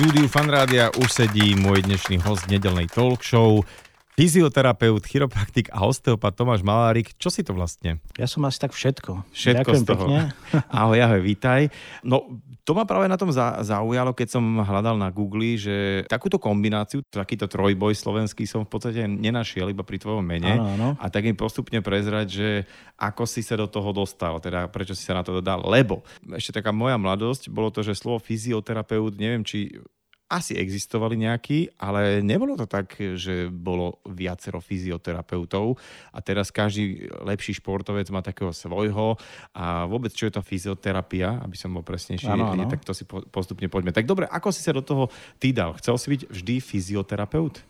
štúdiu Fanrádia už sedí môj dnešný host nedelnej talk show, fyzioterapeut, chiropraktik a osteopat Tomáš Malárik. Čo si to vlastne? Ja som asi tak všetko. Všetko Ďakujem z toho. Pekne. Ahoj, ahoj, vítaj. No, to ma práve na tom zaujalo, keď som hľadal na Google, že takúto kombináciu, takýto trojboj slovenský som v podstate nenašiel iba pri tvojom mene. Áno, áno. A tak im postupne prezrať, že ako si sa do toho dostal, teda prečo si sa na to dodal. Lebo ešte taká moja mladosť, bolo to, že slovo fyzioterapeut, neviem, či asi existovali nejakí, ale nebolo to tak, že bolo viacero fyzioterapeutov a teraz každý lepší športovec má takého svojho a vôbec čo je to fyzioterapia, aby som bol presnejší, Áno, áno. tak to si postupne poďme. Tak dobre, ako si sa do toho ty dal? Chcel si byť vždy fyzioterapeut?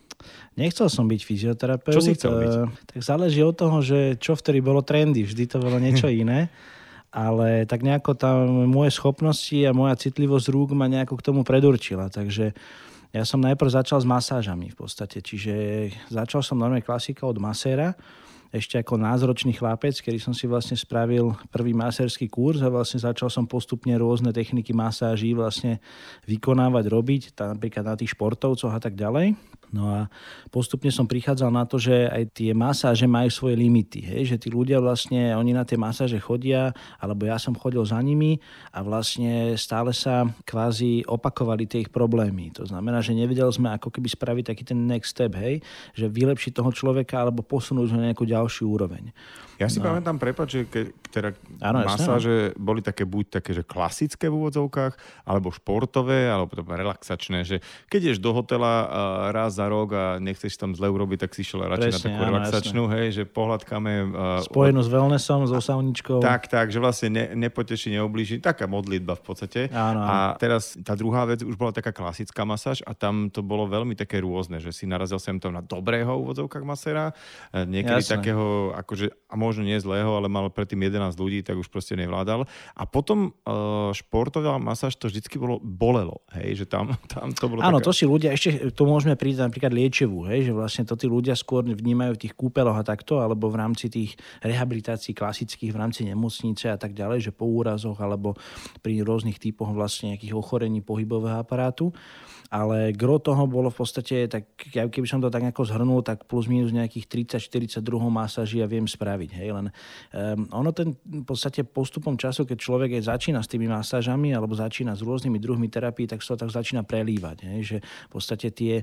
Nechcel som byť fyzioterapeut. Čo si chcel byť? eh, Tak záleží od toho, že čo vtedy bolo trendy. Vždy to bolo niečo iné. Ale tak nejako tam moje schopnosti a moja citlivosť rúk ma nejako k tomu predurčila. Takže ja som najprv začal s masážami v podstate. Čiže začal som normálne klasika od maséra ešte ako názročný chlapec, kedy som si vlastne spravil prvý masérsky kurz a vlastne začal som postupne rôzne techniky masáží vlastne vykonávať, robiť, tá, napríklad na tých športovcoch a tak ďalej. No a postupne som prichádzal na to, že aj tie masáže majú svoje limity. Hej? Že tí ľudia vlastne, oni na tie masáže chodia, alebo ja som chodil za nimi a vlastne stále sa kvázi opakovali tie ich problémy. To znamená, že nevedeli sme ako keby spraviť taký ten next step, hej? že vylepšiť toho človeka alebo posunúť ho na nejakú ďalšiu úroveň. Ja si no. pamätám, prepáč, že ke, teda jasné, masáže boli také buď také, že klasické v úvodzovkách, alebo športové, alebo relaxačné, že keď ješ do hotela uh, raz za rok a nechceš tam zle urobiť, tak si šiel radšej na Presne, takú áno, relaxačnú, hej, že pohľadkáme... Uh, Spojenú s wellnessom, so sauničkou. tak, tak, že vlastne ne, nepoteší, neoblíži. Taká modlitba v podstate. Áno, áno. A teraz tá druhá vec už bola taká klasická masáž a tam to bolo veľmi také rôzne, že si narazil sem tam na dobrého úvodzovkách masera, e, niekedy Jasné. takého, akože, a možno nie zlého, ale mal predtým 11 ľudí, tak už proste nevládal. A potom uh, športová masáž to vždycky bolo bolelo, hej, že tam, tam to bolo Áno, také... to si ľudia, ešte tu môžeme prísť napríklad liečevú, hej, že vlastne to tí ľudia skôr vnímajú v tých kúpeloch a takto, alebo v rámci tých rehabilitácií klasických, v rámci nemocnice a tak ďalej, že po úrazoch alebo pri rôznych typoch vlastne nejakých ochorení pohybového aparátu. Ale gro toho bolo v podstate, tak ja keby som to tak nejako zhrnul, tak plus minus nejakých 30-40 druhov masáží ja viem spraviť. Hej. Len um, ono ten v podstate postupom času, keď človek je, začína s tými masážami alebo začína s rôznymi druhmi terapii, tak sa to tak začína prelívať. Hej. Že v podstate tie,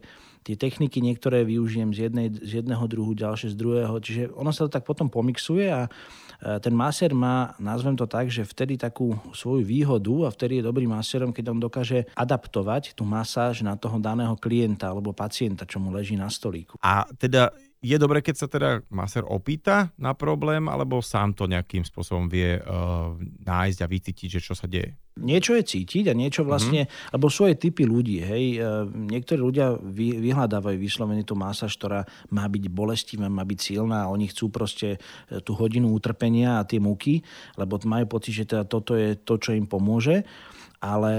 tie techniky niektoré využijem z, jednej, z jedného druhu, ďalšie z druhého. Čiže ono sa to tak potom pomixuje a e, ten masér má, nazvem to tak, že vtedy takú svoju výhodu a vtedy je dobrým masérom, keď on dokáže adaptovať tú masáž na toho daného klienta alebo pacienta, čo mu leží na stolíku. A teda je dobre, keď sa teda masér opýta na problém, alebo sám to nejakým spôsobom vie uh, nájsť a vycítiť, že čo sa deje? Niečo je cítiť a niečo vlastne, mm-hmm. lebo sú aj typy ľudí, hej. E, Niektorí ľudia vy, vyhľadávajú vyslovene tú masáž, ktorá má byť bolestivá, má byť silná a oni chcú proste e, tú hodinu utrpenia a tie muky, lebo majú pocit, že teda toto je to, čo im pomôže ale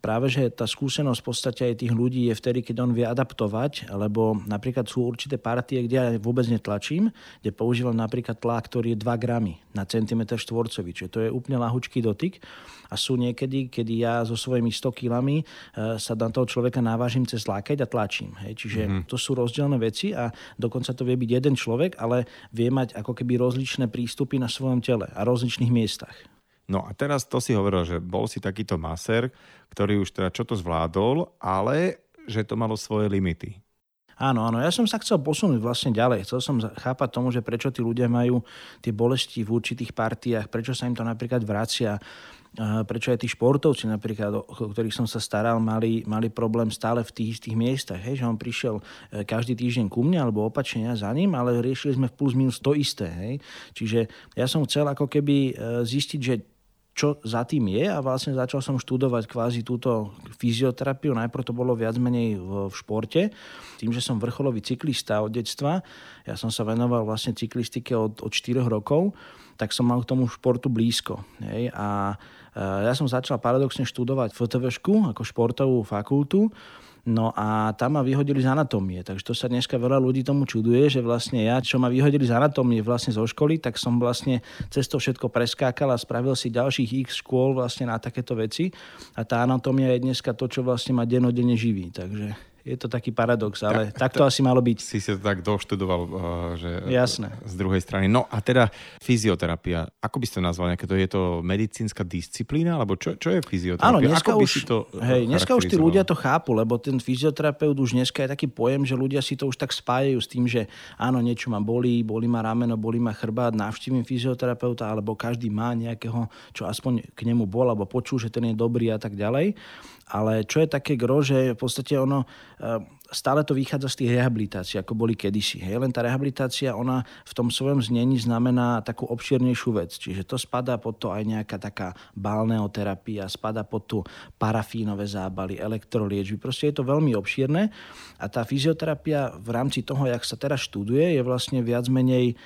práve, že tá skúsenosť v podstate aj tých ľudí je vtedy, keď on vie adaptovať, lebo napríklad sú určité partie, kde ja vôbec netlačím, kde používam napríklad tlak, ktorý je 2 gramy na centimetr štvorcový, čiže to je úplne lahučký dotyk a sú niekedy, kedy ja so svojimi 100 kilami e, sa na toho človeka navážim cez lákeť a tlačím. Hej. Čiže mm-hmm. to sú rozdielne veci a dokonca to vie byť jeden človek, ale vie mať ako keby rozličné prístupy na svojom tele a rozličných miestach. No a teraz to si hovoril, že bol si takýto masér, ktorý už teda čo to zvládol, ale že to malo svoje limity. Áno, áno, ja som sa chcel posunúť vlastne ďalej. Chcel som chápať tomu, že prečo tí ľudia majú tie bolesti v určitých partiách, prečo sa im to napríklad vracia, prečo aj tí športovci napríklad, o ktorých som sa staral, mali, mali problém stále v tých istých miestach. Hej? Že on prišiel e, každý týždeň ku mne alebo opačne ja za ním, ale riešili sme v plus minus to isté. Hej? Čiže ja som chcel ako keby e, zistiť, že čo za tým je a vlastne začal som študovať kvázi túto fyzioterapiu. Najprv to bolo viac menej v, v športe. Tým, že som vrcholový cyklista od detstva, ja som sa venoval vlastne cyklistike od, od 4 rokov, tak som mal k tomu športu blízko. Hej? A ja som začal paradoxne študovať FTVšku ako športovú fakultu. No a tam ma vyhodili z anatómie, takže to sa dneska veľa ľudí tomu čuduje, že vlastne ja, čo ma vyhodili z anatómie vlastne zo školy, tak som vlastne cez to všetko preskákal a spravil si ďalších x škôl vlastne na takéto veci. A tá anatómia je dneska to, čo vlastne ma denodenne živí. Takže je to taký paradox, ale tak, tak to asi malo byť. Si sa tak doštudoval, uh, že Jasné. z druhej strany. No a teda fyzioterapia, ako by ste nazval nejaké to? Je to medicínska disciplína, alebo čo, čo je fyzioterapia? Áno, dneska, ako už, to hej, dneska už tí ľudia to chápu, lebo ten fyzioterapeut už dneska je taký pojem, že ľudia si to už tak spájajú s tým, že áno, niečo ma bolí, bolí ma rameno, bolí ma chrbát, navštívim fyzioterapeuta, alebo každý má nejakého, čo aspoň k nemu bol, alebo počul, že ten je dobrý a tak ďalej. Ale čo je také gro, že v podstate ono eh, stále to vychádza z tých rehabilitácií, ako boli kedysi. Hej? Len tá rehabilitácia, ona v tom svojom znení znamená takú obširnejšiu vec. Čiže to spadá pod to aj nejaká taká balneoterapia, spadá pod tu parafínové zábaly, elektroliečby. Proste je to veľmi obšírne a tá fyzioterapia v rámci toho, jak sa teraz študuje, je vlastne viac menej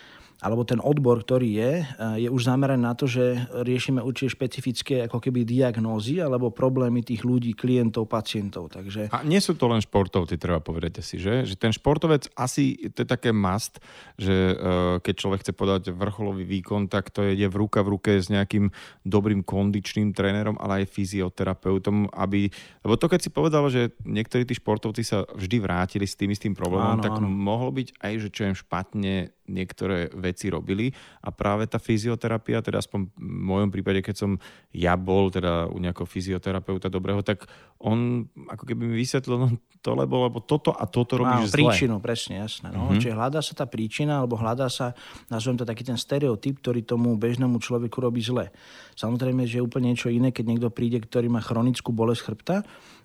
alebo ten odbor, ktorý je, eh, je už zameraný na to, že riešime určite špecifické ako keby diagnózy alebo problémy tých ľudí, klientov, pacientov. Takže... A nie sú to len športovci, treba povedať si, že? Že ten športovec asi, to je také must, že uh, keď človek chce podať vrcholový výkon, tak to je v ruka v ruke s nejakým dobrým kondičným trénerom, ale aj fyzioterapeutom, aby... Lebo to, keď si povedal, že niektorí tí športovci sa vždy vrátili s tým istým problémom, áno, tak áno. mohlo byť aj, že čo im špatne niektoré veci robili a práve tá fyzioterapia, teda aspoň v mojom prípade, keď som ja bol teda u nejakého fyzioterapeuta dobrého, tak on ako keby mi vysvetlil, no to lebo, lebo toto a toto robíš Áno, príčinu, presne, jasné. No. Mm-hmm. Čiže hľadá sa tá príčina, alebo hľadá sa, nazvem to taký ten stereotyp, ktorý tomu bežnému človeku robí zle. Samozrejme, že je úplne niečo iné, keď niekto príde, ktorý má chronickú bolesť chrbta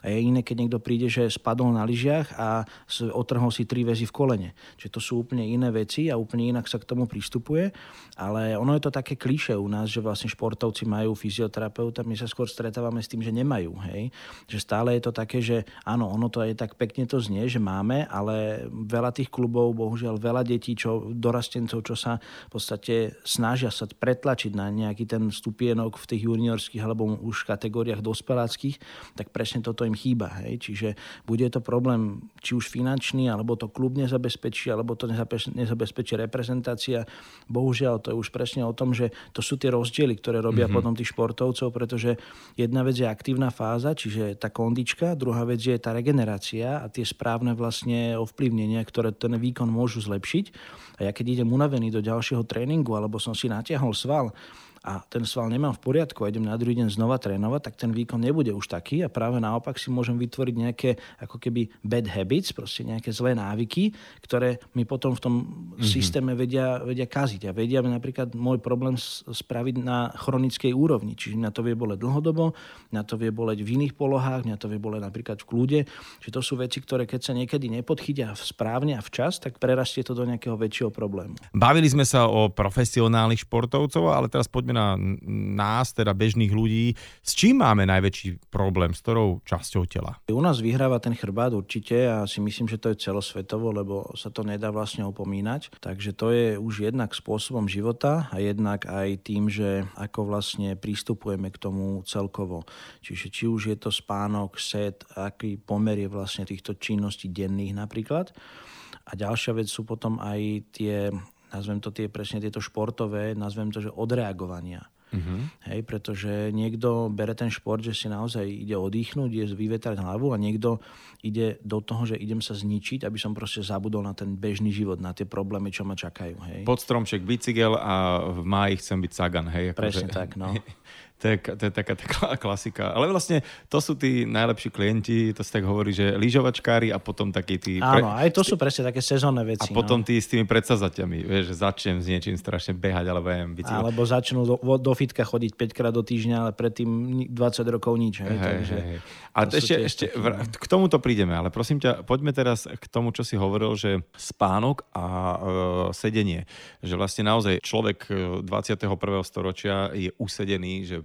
a je iné, keď niekto príde, že spadol na lyžiach a otrhol si tri väzy v kolene. Čiže to sú úplne iné veci a úplne inak sa k tomu pristupuje. Ale ono je to také kliše u nás, že vlastne športovci majú fyzioterapeuta, my sa skôr stretávame s tým, že nemajú. Hej? Že stále je to také, že áno, ono to je tak pekne to znie, že máme, ale veľa tých klubov, bohužiaľ veľa detí, čo, dorastencov, čo sa v podstate snažia sa pretlačiť na nejaký ten stupienok v tých juniorských alebo už kategóriách dospeláckých, tak presne toto im chýba. Hej? Čiže bude to problém či už finančný, alebo to klub nezabezpečí, alebo to nezabezpečí reprezentácia. Bohužiaľ, to je už presne o tom, že to sú tie rozdiely, ktoré robia mm-hmm. potom tých športovcov, pretože jedna vec je aktívna fáza, čiže tá kondička, druhá vec je tá regenerácia a tie správne vlastne ovplyvnenia, ktoré ten výkon môžu zlepšiť. A ja keď idem unavený do ďalšieho tréningu, alebo som si natiahol sval, a ten sval nemám v poriadku a idem na druhý deň znova trénovať, tak ten výkon nebude už taký a práve naopak si môžem vytvoriť nejaké ako keby bad habits, proste nejaké zlé návyky, ktoré mi potom v tom mm-hmm. systéme vedia, vedia kaziť a vedia napríklad môj problém spraviť na chronickej úrovni. Čiže na to vie boleť dlhodobo, na to vie boleť v iných polohách, na to vie boleť napríklad v kľude. Čiže to sú veci, ktoré keď sa niekedy nepodchytia správne a včas, tak prerastie to do nejakého väčšieho problému. Bavili sme sa o profesionálnych športovcov, ale teraz poďme na nás, teda bežných ľudí, s čím máme najväčší problém, s ktorou časťou tela? U nás vyhráva ten chrbát určite a si myslím, že to je celosvetovo, lebo sa to nedá vlastne opomínať. Takže to je už jednak spôsobom života a jednak aj tým, že ako vlastne pristupujeme k tomu celkovo. Čiže či už je to spánok, set, aký pomer je vlastne týchto činností denných napríklad. A ďalšia vec sú potom aj tie nazvem to tie presne tieto športové, nazvem to, že odreagovania. Uh-huh. Hej, pretože niekto bere ten šport, že si naozaj ide oddychnúť, ide vyvetrať hlavu a niekto ide do toho, že idem sa zničiť, aby som proste zabudol na ten bežný život, na tie problémy, čo ma čakajú. Hej. Pod stromček bicykel a v máji chcem byť sagan. Hej, akože... Presne tak, no. To je, to je taká, taká klasika. Ale vlastne to sú tí najlepší klienti, to sa tak hovorí, že lyžovačkári a potom takí tí... Áno, pre... aj to sú presne také sezónne veci. A potom no. tí s tými predsazatiami, vieš, že začnem s niečím strašne behať, alebo ja bicykel. Alebo začnú do, do fitka chodiť 5 krát do týždňa, ale predtým 20 rokov nič. Hej, hej, takže hej. A ešte, ešte vr- k tomuto prídeme, ale prosím ťa, poďme teraz k tomu, čo si hovoril, že spánok a e, sedenie. Že vlastne naozaj človek 21. E, storočia je usedený, že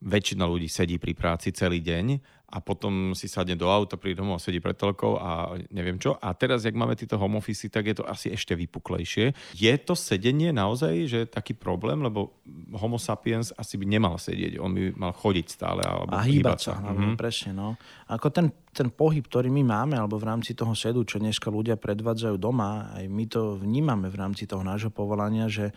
väčšina ľudí sedí pri práci celý deň a potom si sadne do auta, príde domov a sedí pred telkou a neviem čo. A teraz, jak máme tieto home office, tak je to asi ešte vypuklejšie. Je to sedenie naozaj, že taký problém, lebo homo sapiens asi by nemal sedieť, on by mal chodiť stále alebo a hýbať sa. sa. Mm-hmm. Presne, no. Ako ten, ten pohyb, ktorý my máme, alebo v rámci toho sedu, čo dneska ľudia predvádzajú doma, aj my to vnímame v rámci toho nášho povolania, že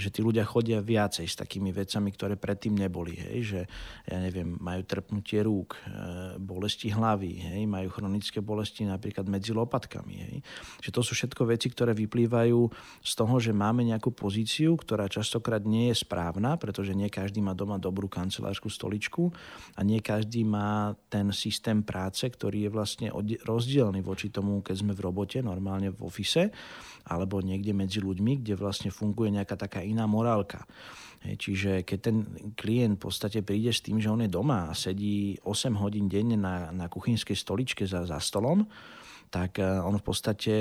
že tí ľudia chodia viacej s takými vecami, ktoré predtým neboli. Hej? Že, ja neviem, majú trpnutie rúk, e, bolesti hlavy, hej? majú chronické bolesti napríklad medzi lopatkami. Hej? Že to sú všetko veci, ktoré vyplývajú z toho, že máme nejakú pozíciu, ktorá častokrát nie je správna, pretože nie každý má doma dobrú kancelárskú stoličku a nie každý má ten systém práce, ktorý je vlastne rozdielný voči tomu, keď sme v robote, normálne v ofise alebo niekde medzi ľuďmi, kde vlastne funguje nejaká taká iná morálka. Čiže keď ten klient v podstate príde s tým, že on je doma a sedí 8 hodín denne na, na kuchynskej stoličke za, za stolom, tak eh, on v podstate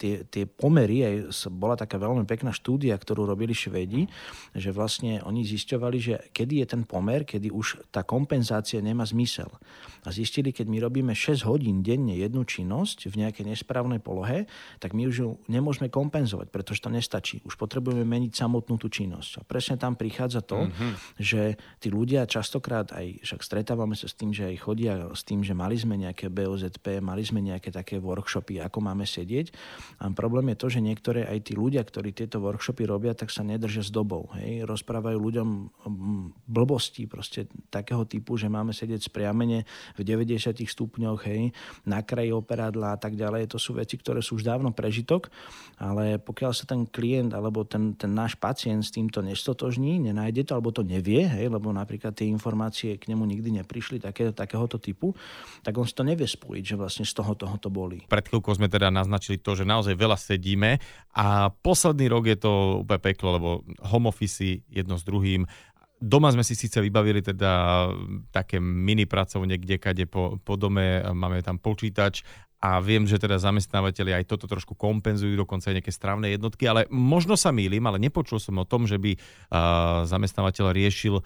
tie, tie pomery, aj bola taká veľmi pekná štúdia, ktorú robili Švedi, že vlastne oni zisťovali, že kedy je ten pomer, kedy už tá kompenzácia nemá zmysel. A zistili, keď my robíme 6 hodín denne jednu činnosť v nejakej nesprávnej polohe, tak my už ju nemôžeme kompenzovať, pretože to nestačí. Už potrebujeme meniť samotnú tú činnosť. A presne tam prichádza to, mm-hmm. že tí ľudia častokrát aj, však stretávame sa s tým, že aj chodia s tým, že mali sme nejaké BOZP, mali sme nejaké také workshopy, ako máme sedieť a problém je to, že niektoré aj tí ľudia, ktorí tieto workshopy robia, tak sa nedržia s dobou. Hej. Rozprávajú ľuďom mm, blbosti proste takého typu, že máme sedieť spriamene v 90 stupňoch, hej, na kraji operádla a tak ďalej. To sú veci, ktoré sú už dávno prežitok, ale pokiaľ sa ten klient alebo ten, ten náš pacient s týmto nestotožní, nenájde to alebo to nevie, hej, lebo napríklad tie informácie k nemu nikdy neprišli také, takéhoto typu, tak on si to nevie spojiť, že vlastne z toho toho to boli. Pred chvíľkou sme teda naznačili to, že naozaj naozaj veľa sedíme a posledný rok je to úplne peklo, lebo home office jedno s druhým. Doma sme si síce vybavili teda také mini pracovne, kde kade po, po dome, máme tam počítač a viem, že teda zamestnávateľi aj toto trošku kompenzujú, dokonca aj nejaké strávne jednotky, ale možno sa mýlim, ale nepočul som o tom, že by uh, zamestnávateľ riešil,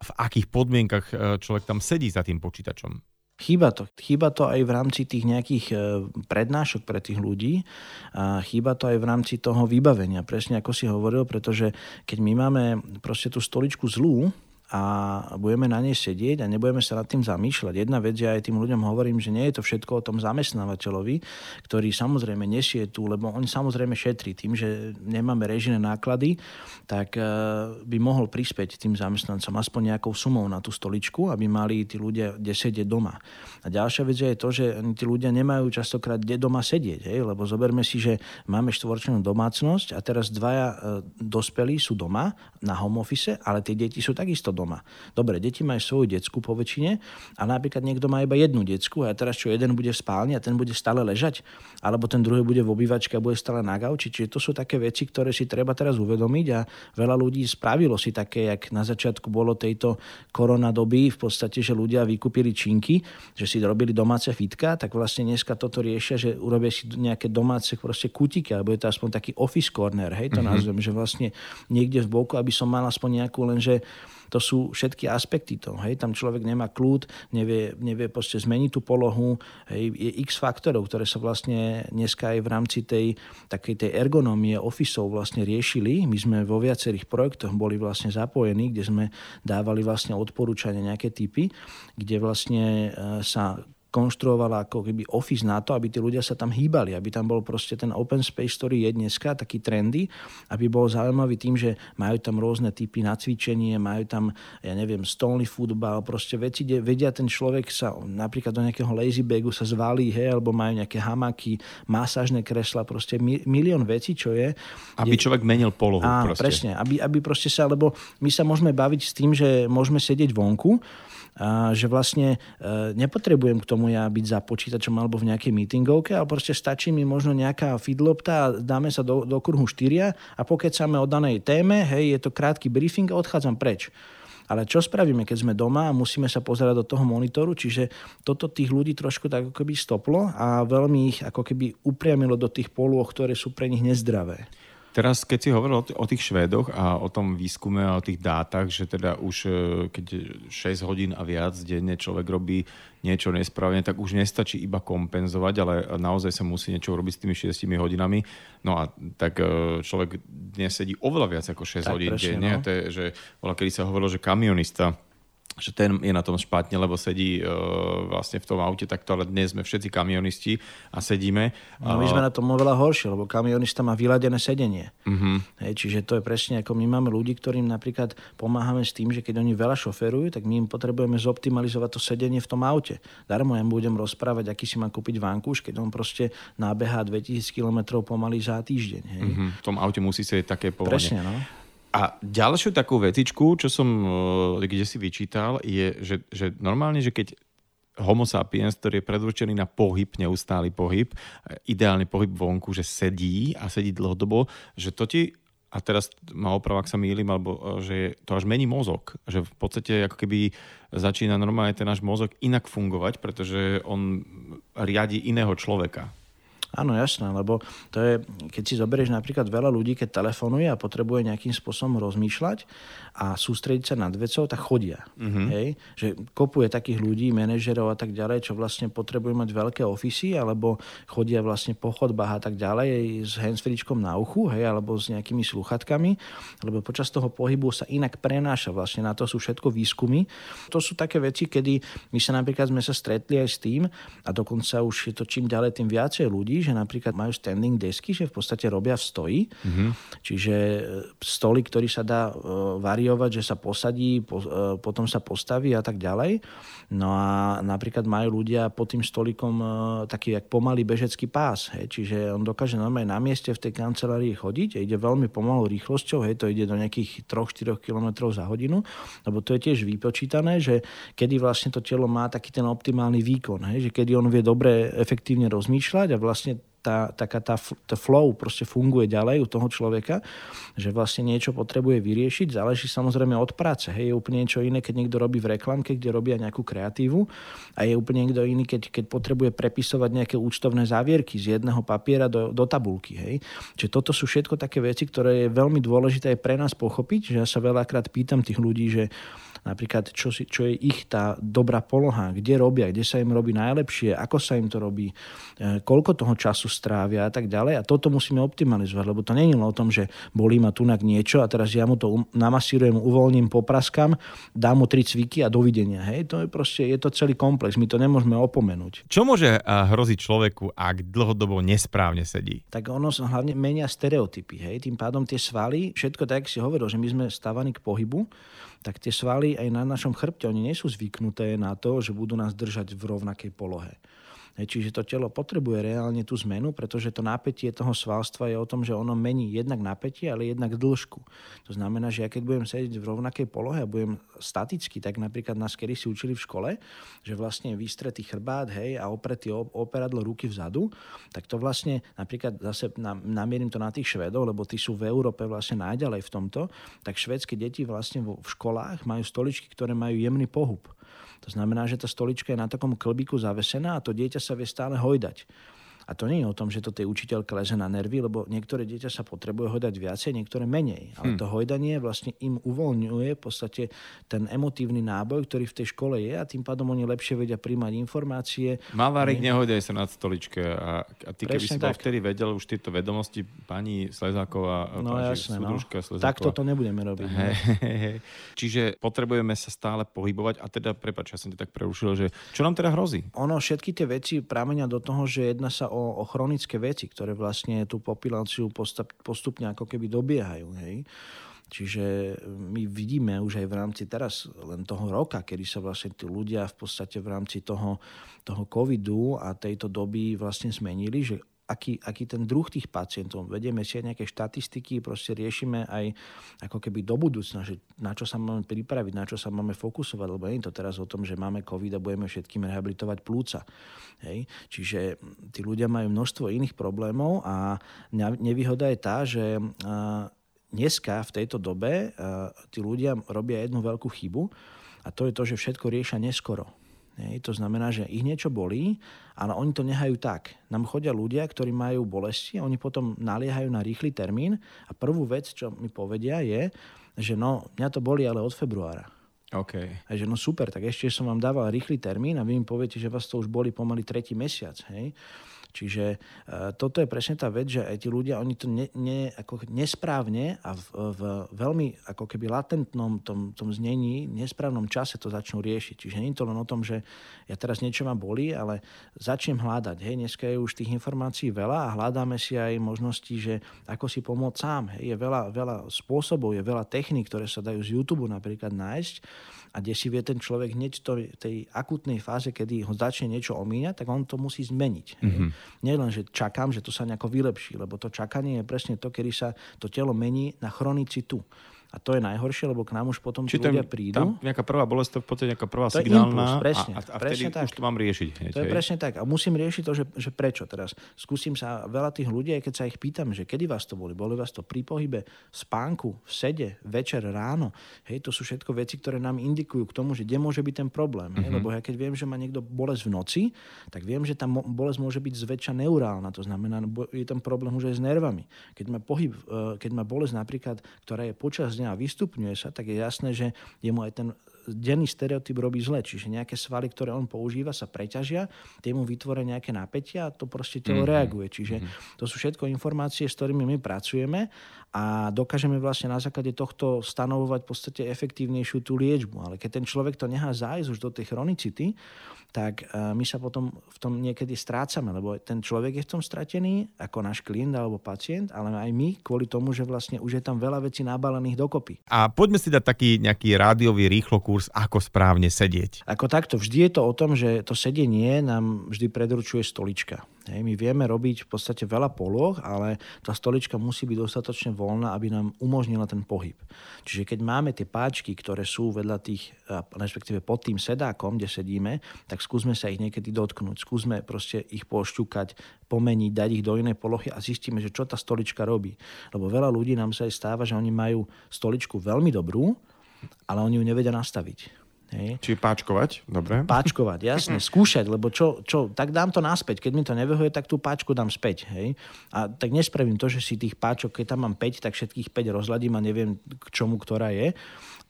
v akých podmienkach človek tam sedí za tým počítačom. Chýba to. Chýba to aj v rámci tých nejakých e, prednášok pre tých ľudí. A chýba to aj v rámci toho vybavenia. Presne ako si hovoril, pretože keď my máme proste tú stoličku zlú, a budeme na nej sedieť a nebudeme sa nad tým zamýšľať. Jedna vec, ja aj tým ľuďom hovorím, že nie je to všetko o tom zamestnávateľovi, ktorý samozrejme nesie tu, lebo on samozrejme šetrí tým, že nemáme režine náklady, tak e, by mohol prispäť tým zamestnancom aspoň nejakou sumou na tú stoličku, aby mali tí ľudia kde sedieť doma. A ďalšia vec je to, že tí ľudia nemajú častokrát kde doma sedieť, hej? lebo zoberme si, že máme štvorčlenú domácnosť a teraz dvaja e, dospelí sú doma na home office, ale tie deti sú takisto. Dobre, deti majú svoju decku po väčšine a napríklad niekto má iba jednu decku a teraz čo jeden bude v spálni a ten bude stále ležať, alebo ten druhý bude v obývačke a bude stále na gauči. Čiže to sú také veci, ktoré si treba teraz uvedomiť a veľa ľudí spravilo si také, jak na začiatku bolo tejto korona doby, v podstate, že ľudia vykúpili činky, že si robili domáce fitka, tak vlastne dneska toto riešia, že urobia si nejaké domáce proste kutiky, alebo je to aspoň taký office corner, hej, to mm-hmm. nazvem, že vlastne niekde v boku, aby som mal aspoň nejakú lenže to sú všetky aspekty toho. Hej. Tam človek nemá kľud, nevie, nevie proste zmeniť tú polohu. Hej. Je x faktorov, ktoré sa vlastne dneska aj v rámci tej, takej tej ergonómie ofisov vlastne riešili. My sme vo viacerých projektoch boli vlastne zapojení, kde sme dávali vlastne odporúčania nejaké typy, kde vlastne e, sa konštruovala ako keby office na to, aby tí ľudia sa tam hýbali, aby tam bol proste ten open space, ktorý je dneska, taký trendy, aby bol zaujímavý tým, že majú tam rôzne typy na cvičenie, majú tam, ja neviem, stolný futbal, proste veci, kde vedia ten človek sa napríklad do nejakého lazy bagu sa zvalí, hej, alebo majú nejaké hamaky, masážne kresla, proste milión vecí, čo je. Aby kde... človek menil polohu. Áno, proste. presne, aby, aby proste sa, lebo my sa môžeme baviť s tým, že môžeme sedieť vonku, a že vlastne e, nepotrebujem k tomu ja byť za počítačom alebo v nejakej meetingovke, ale proste stačí mi možno nejaká feedlopta a dáme sa do, do kruhu štyria a pokecáme o danej téme, hej, je to krátky briefing a odchádzam preč. Ale čo spravíme, keď sme doma a musíme sa pozerať do toho monitoru, čiže toto tých ľudí trošku tak ako keby stoplo a veľmi ich ako keby upriamilo do tých polôch, ktoré sú pre nich nezdravé. Teraz, keď si hovoril o, tých Švédoch a o tom výskume a o tých dátach, že teda už e, keď 6 hodín a viac denne človek robí niečo nesprávne, tak už nestačí iba kompenzovať, ale naozaj sa musí niečo robiť s tými 6 hodinami. No a tak e, človek dnes sedí oveľa viac ako 6 tak, hodín denne. No. To je, že kedy sa hovorilo, že kamionista že ten je na tom špatne, lebo sedí uh, vlastne v tom aute takto, ale dnes sme všetci kamionisti a sedíme. No my sme na tom oveľa horšie, lebo kamionista má vyladené sedenie. Uh-huh. Hej, čiže to je presne ako my máme ľudí, ktorým napríklad pomáhame s tým, že keď oni veľa šoferujú, tak my im potrebujeme zoptimalizovať to sedenie v tom aute. Darmo ja budem rozprávať, aký si má kúpiť vankúš, keď on proste nábeha 2000 km pomaly za týždeň. Hej. Uh-huh. V tom aute musí sedieť také povolenie. Presne, no. A ďalšiu takú vecičku, čo som e, kde si vyčítal, je, že, že normálne, že keď homo sapiens, ktorý je predurčený na pohyb, neustály pohyb, ideálny pohyb vonku, že sedí a sedí dlhodobo, že to ti a teraz ma oprav, ak sa mýlim, alebo e, že to až mení mozog. Že v podstate ako keby začína normálne ten náš mozog inak fungovať, pretože on riadi iného človeka. Áno, jasné, lebo to je, keď si zoberieš napríklad veľa ľudí, keď telefonuje a potrebuje nejakým spôsobom rozmýšľať a sústrediť sa nad vecou, tak chodia. Mm-hmm. Hej? Že kopuje takých ľudí, manažerov a tak ďalej, čo vlastne potrebujú mať veľké ofisy, alebo chodia vlastne po chodbách a tak ďalej s handsfreečkom na uchu, hej, alebo s nejakými sluchatkami, lebo počas toho pohybu sa inak prenáša. Vlastne na to sú všetko výskumy. To sú také veci, kedy my sa napríklad sme sa stretli aj s tým, a dokonca už je to čím ďalej, tým viacej ľudí, že napríklad majú standing desky, že v podstate robia v stoji. Mm-hmm. Čiže e, stoly, ktorý sa dá e, variovať, že sa posadí, po, e, potom sa postaví a tak ďalej. No a napríklad majú ľudia pod tým stolikom taký jak pomalý bežecký pás. Hej. Čiže on dokáže normálne na mieste v tej kancelárii chodiť a ide veľmi pomalou rýchlosťou, hej, to ide do nejakých 3-4 km za hodinu, lebo to je tiež vypočítané, že kedy vlastne to telo má taký ten optimálny výkon, hej, že kedy on vie dobre, efektívne rozmýšľať a vlastne tá, taká tá, tá flow proste funguje ďalej u toho človeka, že vlastne niečo potrebuje vyriešiť, záleží samozrejme od práce. Hej, je úplne niečo iné, keď niekto robí v reklamke, kde robia nejakú kreatívu a je úplne niekto iný, keď, keď potrebuje prepisovať nejaké účtovné závierky z jedného papiera do, do tabulky. Hej. Čiže toto sú všetko také veci, ktoré je veľmi dôležité aj pre nás pochopiť, že ja sa veľakrát pýtam tých ľudí, že napríklad čo, si, čo je ich tá dobrá poloha, kde robia, kde sa im robí najlepšie, ako sa im to robí, e, koľko toho času strávia a tak ďalej. A toto musíme optimalizovať, lebo to len o tom, že bolí ma tunak niečo a teraz ja mu to um, namasírujem, uvoľním, popraskám, dám mu tri cviky a dovidenia. Hej, to je proste, je to celý komplex, my to nemôžeme opomenúť. Čo môže hroziť človeku, ak dlhodobo nesprávne sedí? Tak ono sa hlavne menia stereotypy. Hej? Tým pádom tie svaly, všetko tak, si hovoril, že my sme stávaní k pohybu, tak tie svaly aj na našom chrbte, oni nie sú zvyknuté na to, že budú nás držať v rovnakej polohe. Čiže to telo potrebuje reálne tú zmenu, pretože to napätie toho svalstva je o tom, že ono mení jednak napätie, ale jednak dĺžku. To znamená, že ja keď budem sedieť v rovnakej polohe a budem staticky, tak napríklad nás kedy si učili v škole, že vlastne vystretý chrbát hej, a opretý operadlo ruky vzadu, tak to vlastne napríklad zase namierim to na tých Švedov, lebo tí sú v Európe vlastne najďalej v tomto, tak švedské deti vlastne v školách majú stoličky, ktoré majú jemný pohyb. To znamená, že tá stolička je na takom klbiku zavesená a to dieťa sa vie stále hojdať. A to nie je o tom, že to tej učiteľke leze na nervy, lebo niektoré dieťa sa potrebuje hojdať viacej, niektoré menej. Ale hm. to hojdanie vlastne im uvoľňuje v podstate ten emotívny náboj, ktorý v tej škole je a tým pádom oni lepšie vedia príjmať informácie. Malárik, ne... nehojdaj sa na stoličke. A, a ty Presne keby si bol vtedy vedel už tieto vedomosti pani Slezáková, no, jasné, no. Tak toto nebudeme robiť. Hey. Čiže potrebujeme sa stále pohybovať a teda, prepáč, ja som ti tak prerušil, že čo nám teda hrozí? Ono, všetky tie veci pramenia do toho, že jedna sa o o, o chronické veci, ktoré vlastne tú populáciu postupne ako keby dobiehajú. Hej. Čiže my vidíme už aj v rámci teraz len toho roka, kedy sa vlastne tí ľudia v podstate v rámci toho, toho covidu a tejto doby vlastne zmenili, že aký, aký ten druh tých pacientov. Vedieme si aj nejaké štatistiky, proste riešime aj ako keby do budúcna, že na čo sa máme pripraviť, na čo sa máme fokusovať, lebo nie je to teraz o tom, že máme COVID a budeme všetkým rehabilitovať plúca. Hej? Čiže tí ľudia majú množstvo iných problémov a nevýhoda je tá, že dneska v tejto dobe tí ľudia robia jednu veľkú chybu a to je to, že všetko riešia neskoro. Hej, to znamená, že ich niečo bolí, ale oni to nehajú tak. Nám chodia ľudia, ktorí majú bolesti, oni potom naliehajú na rýchly termín a prvú vec, čo mi povedia je, že no, mňa to boli ale od februára. OK. A že no super, tak ešte som vám dával rýchly termín a vy mi poviete, že vás to už boli pomaly tretí mesiac. Hej? Čiže e, toto je presne tá vec, že aj tí ľudia, oni to ne, ne, ako nesprávne a v, v veľmi ako keby latentnom tom, tom znení, nesprávnom čase to začnú riešiť. Čiže nie je to len o tom, že ja teraz niečo ma boli, ale začnem hľadať. Hej, dneska je už tých informácií veľa a hľadáme si aj možnosti, že ako si pomôcť sám. Hej, je veľa, veľa spôsobov, je veľa techník, ktoré sa dajú z YouTube napríklad nájsť a kde si vie ten človek hneď v tej akutnej fáze, kedy ho začne niečo omíňať, tak on to musí zmeniť. Mm-hmm. Nie len, že čakám, že to sa nejako vylepší, lebo to čakanie je presne to, kedy sa to telo mení na chronicitu. A to je najhoršie, lebo k nám už potom Či ľudia prídu. Tam nejaká prvá bolesť, to v podstate nejaká prvá to signálna. Impuls, presne, a, a, a presne tak. už to mám riešiť. Hej, to je presne tak. A musím riešiť to, že, že prečo teraz. Skúsim sa veľa tých ľudí, aj keď sa ich pýtam, že kedy vás to boli. Boli vás to pri pohybe, spánku, v sede, večer, ráno. Hej, to sú všetko veci, ktoré nám indikujú k tomu, že kde môže byť ten problém. Hej? Mm-hmm. Lebo ja keď viem, že má niekto bolesť v noci, tak viem, že tá bolesť môže byť zväčša neurálna. To znamená, je tam problém už aj s nervami. Keď má pohyb, e, keď má bolesť napríklad, ktorá je počas dňa a vystupňuje sa, tak je jasné, že jemu aj ten denný stereotyp robí zle. Čiže nejaké svaly, ktoré on používa, sa preťažia, tie mu vytvoria nejaké napätia a to proste telo mm-hmm. reaguje. Čiže mm-hmm. to sú všetko informácie, s ktorými my pracujeme a dokážeme vlastne na základe tohto stanovovať v podstate efektívnejšiu tú liečbu. Ale keď ten človek to nechá zájsť už do tej chronicity, tak e, my sa potom v tom niekedy strácame, lebo ten človek je v tom stratený ako náš klient alebo pacient, ale aj my kvôli tomu, že vlastne už je tam veľa vecí nabalených dokopy. A poďme si dať taký nejaký rádiový rýchlo kurz, ako správne sedieť. Ako takto, vždy je to o tom, že to sedenie nám vždy predručuje stolička. Hej, my vieme robiť v podstate veľa poloh, ale tá stolička musí byť dostatočne voľná, aby nám umožnila ten pohyb. Čiže keď máme tie páčky, ktoré sú vedľa tých, respektíve pod tým sedákom, kde sedíme, tak skúsme sa ich niekedy dotknúť. Skúsme proste ich pošťukať, pomeniť, dať ich do inej polohy a zistíme, že čo tá stolička robí. Lebo veľa ľudí nám sa aj stáva, že oni majú stoličku veľmi dobrú, ale oni ju nevedia nastaviť. Hej. Čiže páčkovať, dobre. Páčkovať, jasne, skúšať, lebo čo, čo, tak dám to naspäť. Keď mi to nevyhovuje, tak tú páčku dám späť. Hej. A tak nespravím to, že si tých páčok, keď tam mám 5, tak všetkých 5 rozladím a neviem, k čomu ktorá je.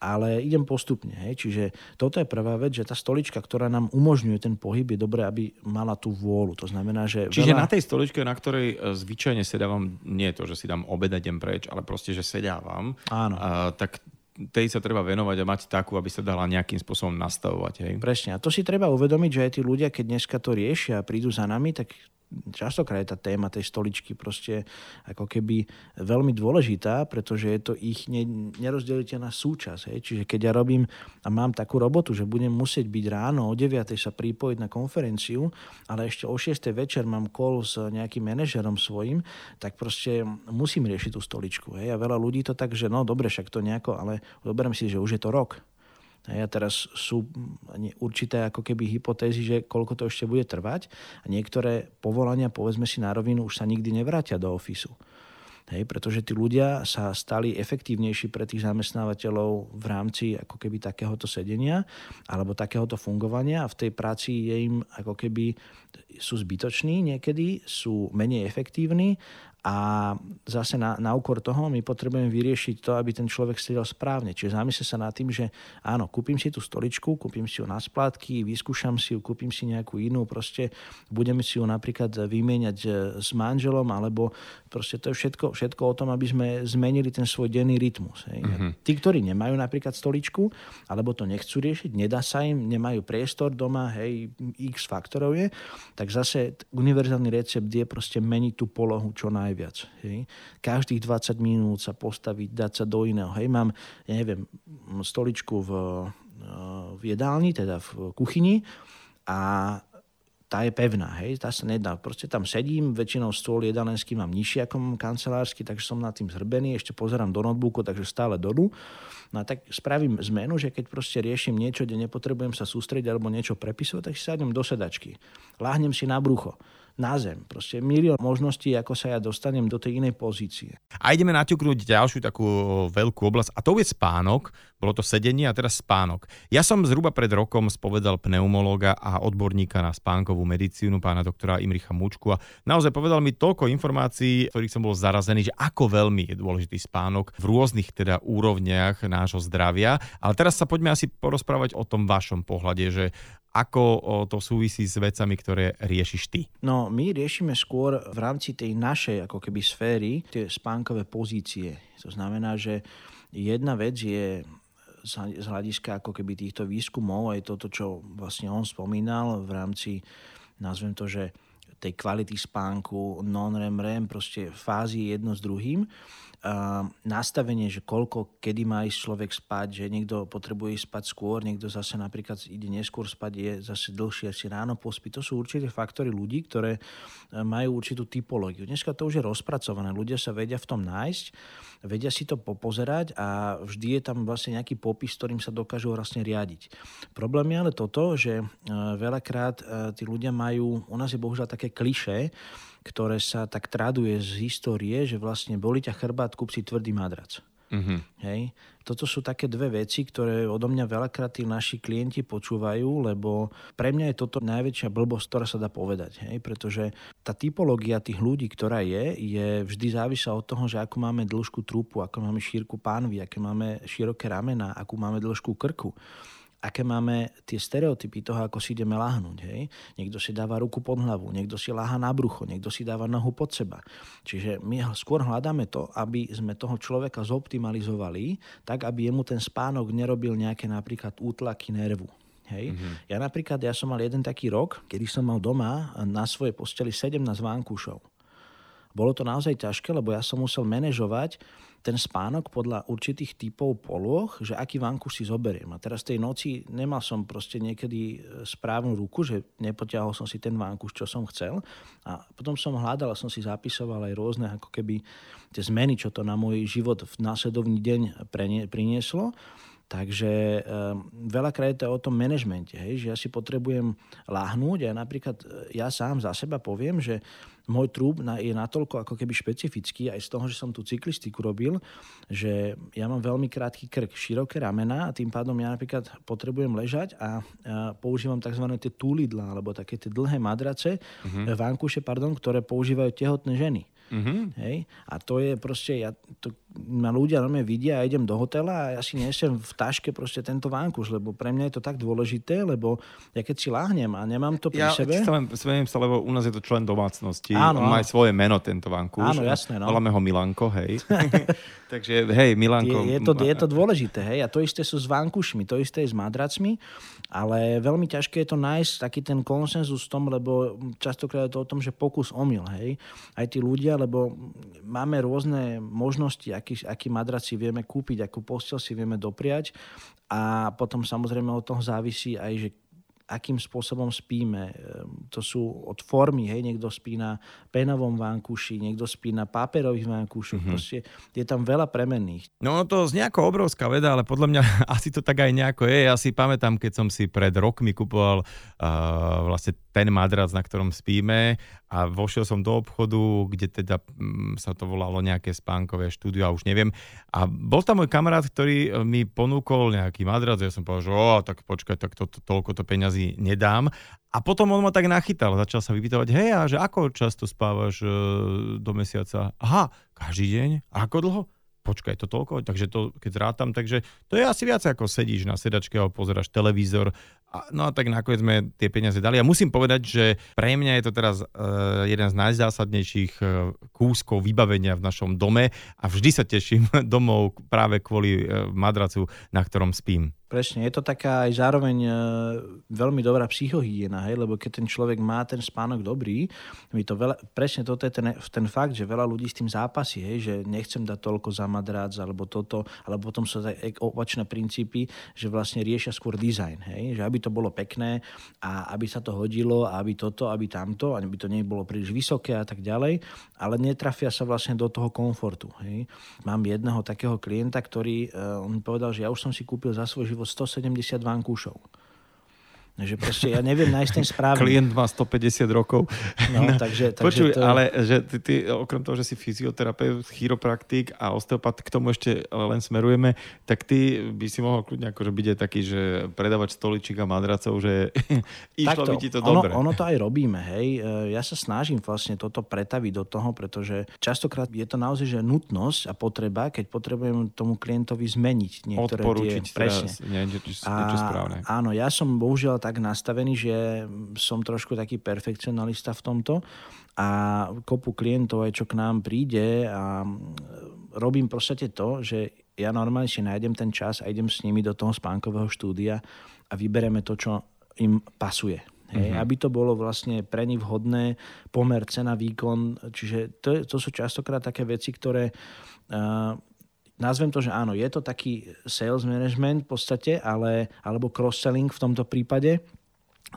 Ale idem postupne. Hej. Čiže toto je prvá vec, že tá stolička, ktorá nám umožňuje ten pohyb, je dobré, aby mala tú vôľu. To znamená, že... Čiže veľa... na tej stoličke, na ktorej e, zvyčajne sedávam, nie je to, že si dám obed a idem preč, ale proste, že sedávam, Áno. A, tak tej sa treba venovať a mať takú, aby sa dala nejakým spôsobom nastavovať. Hej. Presne. A to si treba uvedomiť, že aj tí ľudia, keď dneska to riešia a prídu za nami, tak častokrát je tá téma tej stoličky proste ako keby veľmi dôležitá, pretože je to ich nerozdeliteľná súčasť. Hej. Čiže keď ja robím a mám takú robotu, že budem musieť byť ráno o 9. sa pripojiť na konferenciu, ale ešte o 6. večer mám call s nejakým manažerom svojim, tak proste musím riešiť tú stoličku. Hej. A veľa ľudí to tak, že no dobre, však to nejako, ale zoberiem si, že už je to rok. A teraz sú určité ako keby hypotézy, že koľko to ešte bude trvať a niektoré povolania, povedzme si na rovinu, už sa nikdy nevrátia do ofisu. Hej, pretože tí ľudia sa stali efektívnejší pre tých zamestnávateľov v rámci ako keby takéhoto sedenia alebo takéhoto fungovania a v tej práci je im ako keby sú zbytoční niekedy, sú menej efektívni a zase na, na úkor toho my potrebujeme vyriešiť to, aby ten človek sedel správne. Čiže zamysle sa nad tým, že áno, kúpim si tú stoličku, kúpim si ju na splátky, vyskúšam si ju, kúpim si nejakú inú, proste budeme si ju napríklad vymieňať e, s manželom, alebo proste to je všetko, všetko o tom, aby sme zmenili ten svoj denný rytmus. Hej. Mm-hmm. Tí, ktorí nemajú napríklad stoličku, alebo to nechcú riešiť, nedá sa im, nemajú priestor doma, hej, x faktorov je, tak zase univerzálny recept je proste meniť tú polohu čo naj najviac. Hej. Každých 20 minút sa postaviť, dať sa do iného. Hej. Mám, ja neviem, stoličku v, v jedálni, teda v kuchyni a tá je pevná, hej, tá sa nedá. Proste tam sedím, väčšinou stôl jedalenský mám nižší ako kancelársky, takže som nad tým zhrbený, ešte pozerám do notebooku, takže stále dolu. No a tak spravím zmenu, že keď proste riešim niečo, kde nepotrebujem sa sústrediť alebo niečo prepisovať, tak si sadnem do sedačky. Láhnem si na brucho na zem. Proste milión možností, ako sa ja dostanem do tej inej pozície. A ideme naťuknúť ďalšiu takú veľkú oblasť a to je spánok. Bolo to sedenie a teraz spánok. Ja som zhruba pred rokom spovedal pneumológa a odborníka na spánkovú medicínu, pána doktora Imricha Mučku a naozaj povedal mi toľko informácií, ktorých som bol zarazený, že ako veľmi je dôležitý spánok v rôznych teda úrovniach nášho zdravia. Ale teraz sa poďme asi porozprávať o tom vašom pohľade, že ako to súvisí s vecami, ktoré riešiš ty? No, my riešime skôr v rámci tej našej ako keby sféry tie spánkové pozície. To znamená, že jedna vec je z hľadiska ako keby týchto výskumov, aj toto, čo vlastne on spomínal v rámci, nazvem to, že tej kvality spánku, non-REM, REM, proste fázy jedno s druhým nastavenie, že koľko, kedy má ísť človek spať, že niekto potrebuje ísť spať skôr, niekto zase napríklad ide neskôr spať, je zase dlhšie, si ráno pospí. To sú určite faktory ľudí, ktoré e, majú určitú typológiu. Dneska to už je rozpracované, ľudia sa vedia v tom nájsť, vedia si to popozerať a vždy je tam vlastne nejaký popis, ktorým sa dokážu vlastne riadiť. Problém je ale toto, že e, veľakrát e, tí ľudia majú, u nás je bohužiaľ také kliše, ktoré sa tak traduje z histórie, že vlastne boli ťa chrbát, kúp si tvrdý madrac. Mm-hmm. Hej. Toto sú také dve veci, ktoré odo mňa veľakrát tí naši klienti počúvajú, lebo pre mňa je toto najväčšia blbosť, ktorá sa dá povedať. Hej. Pretože tá typológia tých ľudí, ktorá je, je vždy závislá od toho, že ako máme dĺžku trúpu, ako máme šírku pánvy, aké máme široké ramena, akú máme dĺžku krku aké máme tie stereotypy toho, ako si ideme láhnuť. Hej? Niekto si dáva ruku pod hlavu, niekto si láha na brucho, niekto si dáva nohu pod seba. Čiže my skôr hľadáme to, aby sme toho človeka zoptimalizovali, tak aby jemu ten spánok nerobil nejaké napríklad útlaky nervu. Hej. Mm-hmm. Ja napríklad, ja som mal jeden taký rok, kedy som mal doma na svojej posteli 17 vánkúšov. Bolo to naozaj ťažké, lebo ja som musel manažovať ten spánok podľa určitých typov polôh, že aký vankuš si zoberiem. A teraz tej noci nemal som proste niekedy e, správnu ruku, že nepoťahol som si ten vankuš, čo som chcel. A potom som hľadal a som si zapisoval aj rôzne ako keby tie zmeny, čo to na môj život v následovný deň prinieslo. Takže e, veľakrát je to o tom manažmente, hej, že ja si potrebujem láhnuť a napríklad e, ja sám za seba poviem, že môj trúb je natoľko ako keby špecifický aj z toho, že som tú cyklistiku robil, že ja mám veľmi krátky krk, široké ramena a tým pádom ja napríklad potrebujem ležať a, používam tzv. tie túlidla alebo také tie dlhé madrace, uh-huh. vankúše, pardon, ktoré používajú tehotné ženy. Uh-huh. Hej? A to je proste, ja, to, ma ľudia normálne vidia a idem do hotela a ja si nesem v taške proste tento vánkuš, lebo pre mňa je to tak dôležité, lebo ja keď si láhnem a nemám to pri ja, sebe... Ja smiem sa, lebo u nás je to člen domácnosti. Áno, On má aj svoje meno, tento vánkuš. Áno, jasné. No. Voláme ho Milanko, hej. Takže hej, Milanko... Je, je, to, je to dôležité, hej. A to isté sú s vánkušmi, to isté je s madracmi, ale veľmi ťažké je to nájsť taký ten konsenzus v tom, lebo častokrát je to o tom, že pokus omyl, hej. Aj tí ľudia, lebo máme rôzne možnosti, aký, aký madrac si vieme kúpiť, akú postel si vieme dopriať. A potom samozrejme od toho závisí aj, že akým spôsobom spíme. Ehm, to sú od formy, hej, niekto spí na penovom vánkuši, niekto spí na paperových vánkušoch, mm-hmm. proste je tam veľa premenných. No to znie ako obrovská veda, ale podľa mňa asi to tak aj nejako je. Ja si pamätám, keď som si pred rokmi kupoval uh, vlastne ten madrac, na ktorom spíme a vošiel som do obchodu, kde teda um, sa to volalo nejaké spánkové štúdio a už neviem. A bol tam môj kamarát, ktorý mi ponúkol nejaký madrac, ja som povedal, že o, tak počkaj, tak to, to, toľko to peňazí peňazí nedám. A potom on ma tak nachytal, začal sa vypýtovať, hej, a že ako často spávaš e, do mesiaca? Aha, každý deň? A ako dlho? počkaj, to toľko, takže to, keď zrátam, takže to je asi viac ako sedíš na sedačke a pozeráš televízor. A, no a tak nakoniec sme tie peniaze dali. A musím povedať, že pre mňa je to teraz uh, jeden z najzásadnejších uh, kúskov vybavenia v našom dome a vždy sa teším domov práve kvôli uh, madracu, na ktorom spím. Presne, je to taká aj zároveň e, veľmi dobrá psychohygiena, hej, lebo keď ten človek má ten spánok dobrý, my to veľa, presne toto je ten, ten fakt, že veľa ľudí s tým zápasí, hej, že nechcem dať toľko za madrac, alebo toto, alebo potom sú aj opačné princípy, že vlastne riešia skôr dizajn, hej, že aby to bolo pekné a aby sa to hodilo, aby toto, aby tamto, aby to nebolo príliš vysoké a tak ďalej, ale netrafia sa vlastne do toho komfortu, hej. Mám jedného takého klienta, ktorý, uh, on povedal, že ja už som si kúpil za svoj život 170 vankúšov. Že proste ja neviem nájsť ten správny. Klient má 150 rokov. No, takže, takže Počuj, to... ale že ty, ty, okrem toho, že si fyzioterapeut, chiropraktik a osteopat, k tomu ešte len smerujeme, tak ty by si mohol kľudne akože byť aj taký, že predávať stoličík a madracov, že išlo Takto, by ti to ono, dobre. Ono to aj robíme, hej. E, Ja sa snažím vlastne toto pretaviť do toho, pretože častokrát je to naozaj že nutnosť a potreba, keď potrebujem tomu klientovi zmeniť niektoré Odporučiť tie... Presne. teraz nie, niečo, niečo správne. Áno, ja som bohužiaľ tak nastavený, že som trošku taký perfekcionalista v tomto a kopu klientov aj čo k nám príde a robím podstate to, že ja normálne si nájdem ten čas a idem s nimi do toho spánkového štúdia a vybereme to, čo im pasuje. Hej, mm-hmm. Aby to bolo vlastne pre nich vhodné, pomer, cena, výkon. Čiže to, to sú častokrát také veci, ktoré uh, nazvem to, že áno, je to taký sales management v podstate, ale, alebo cross-selling v tomto prípade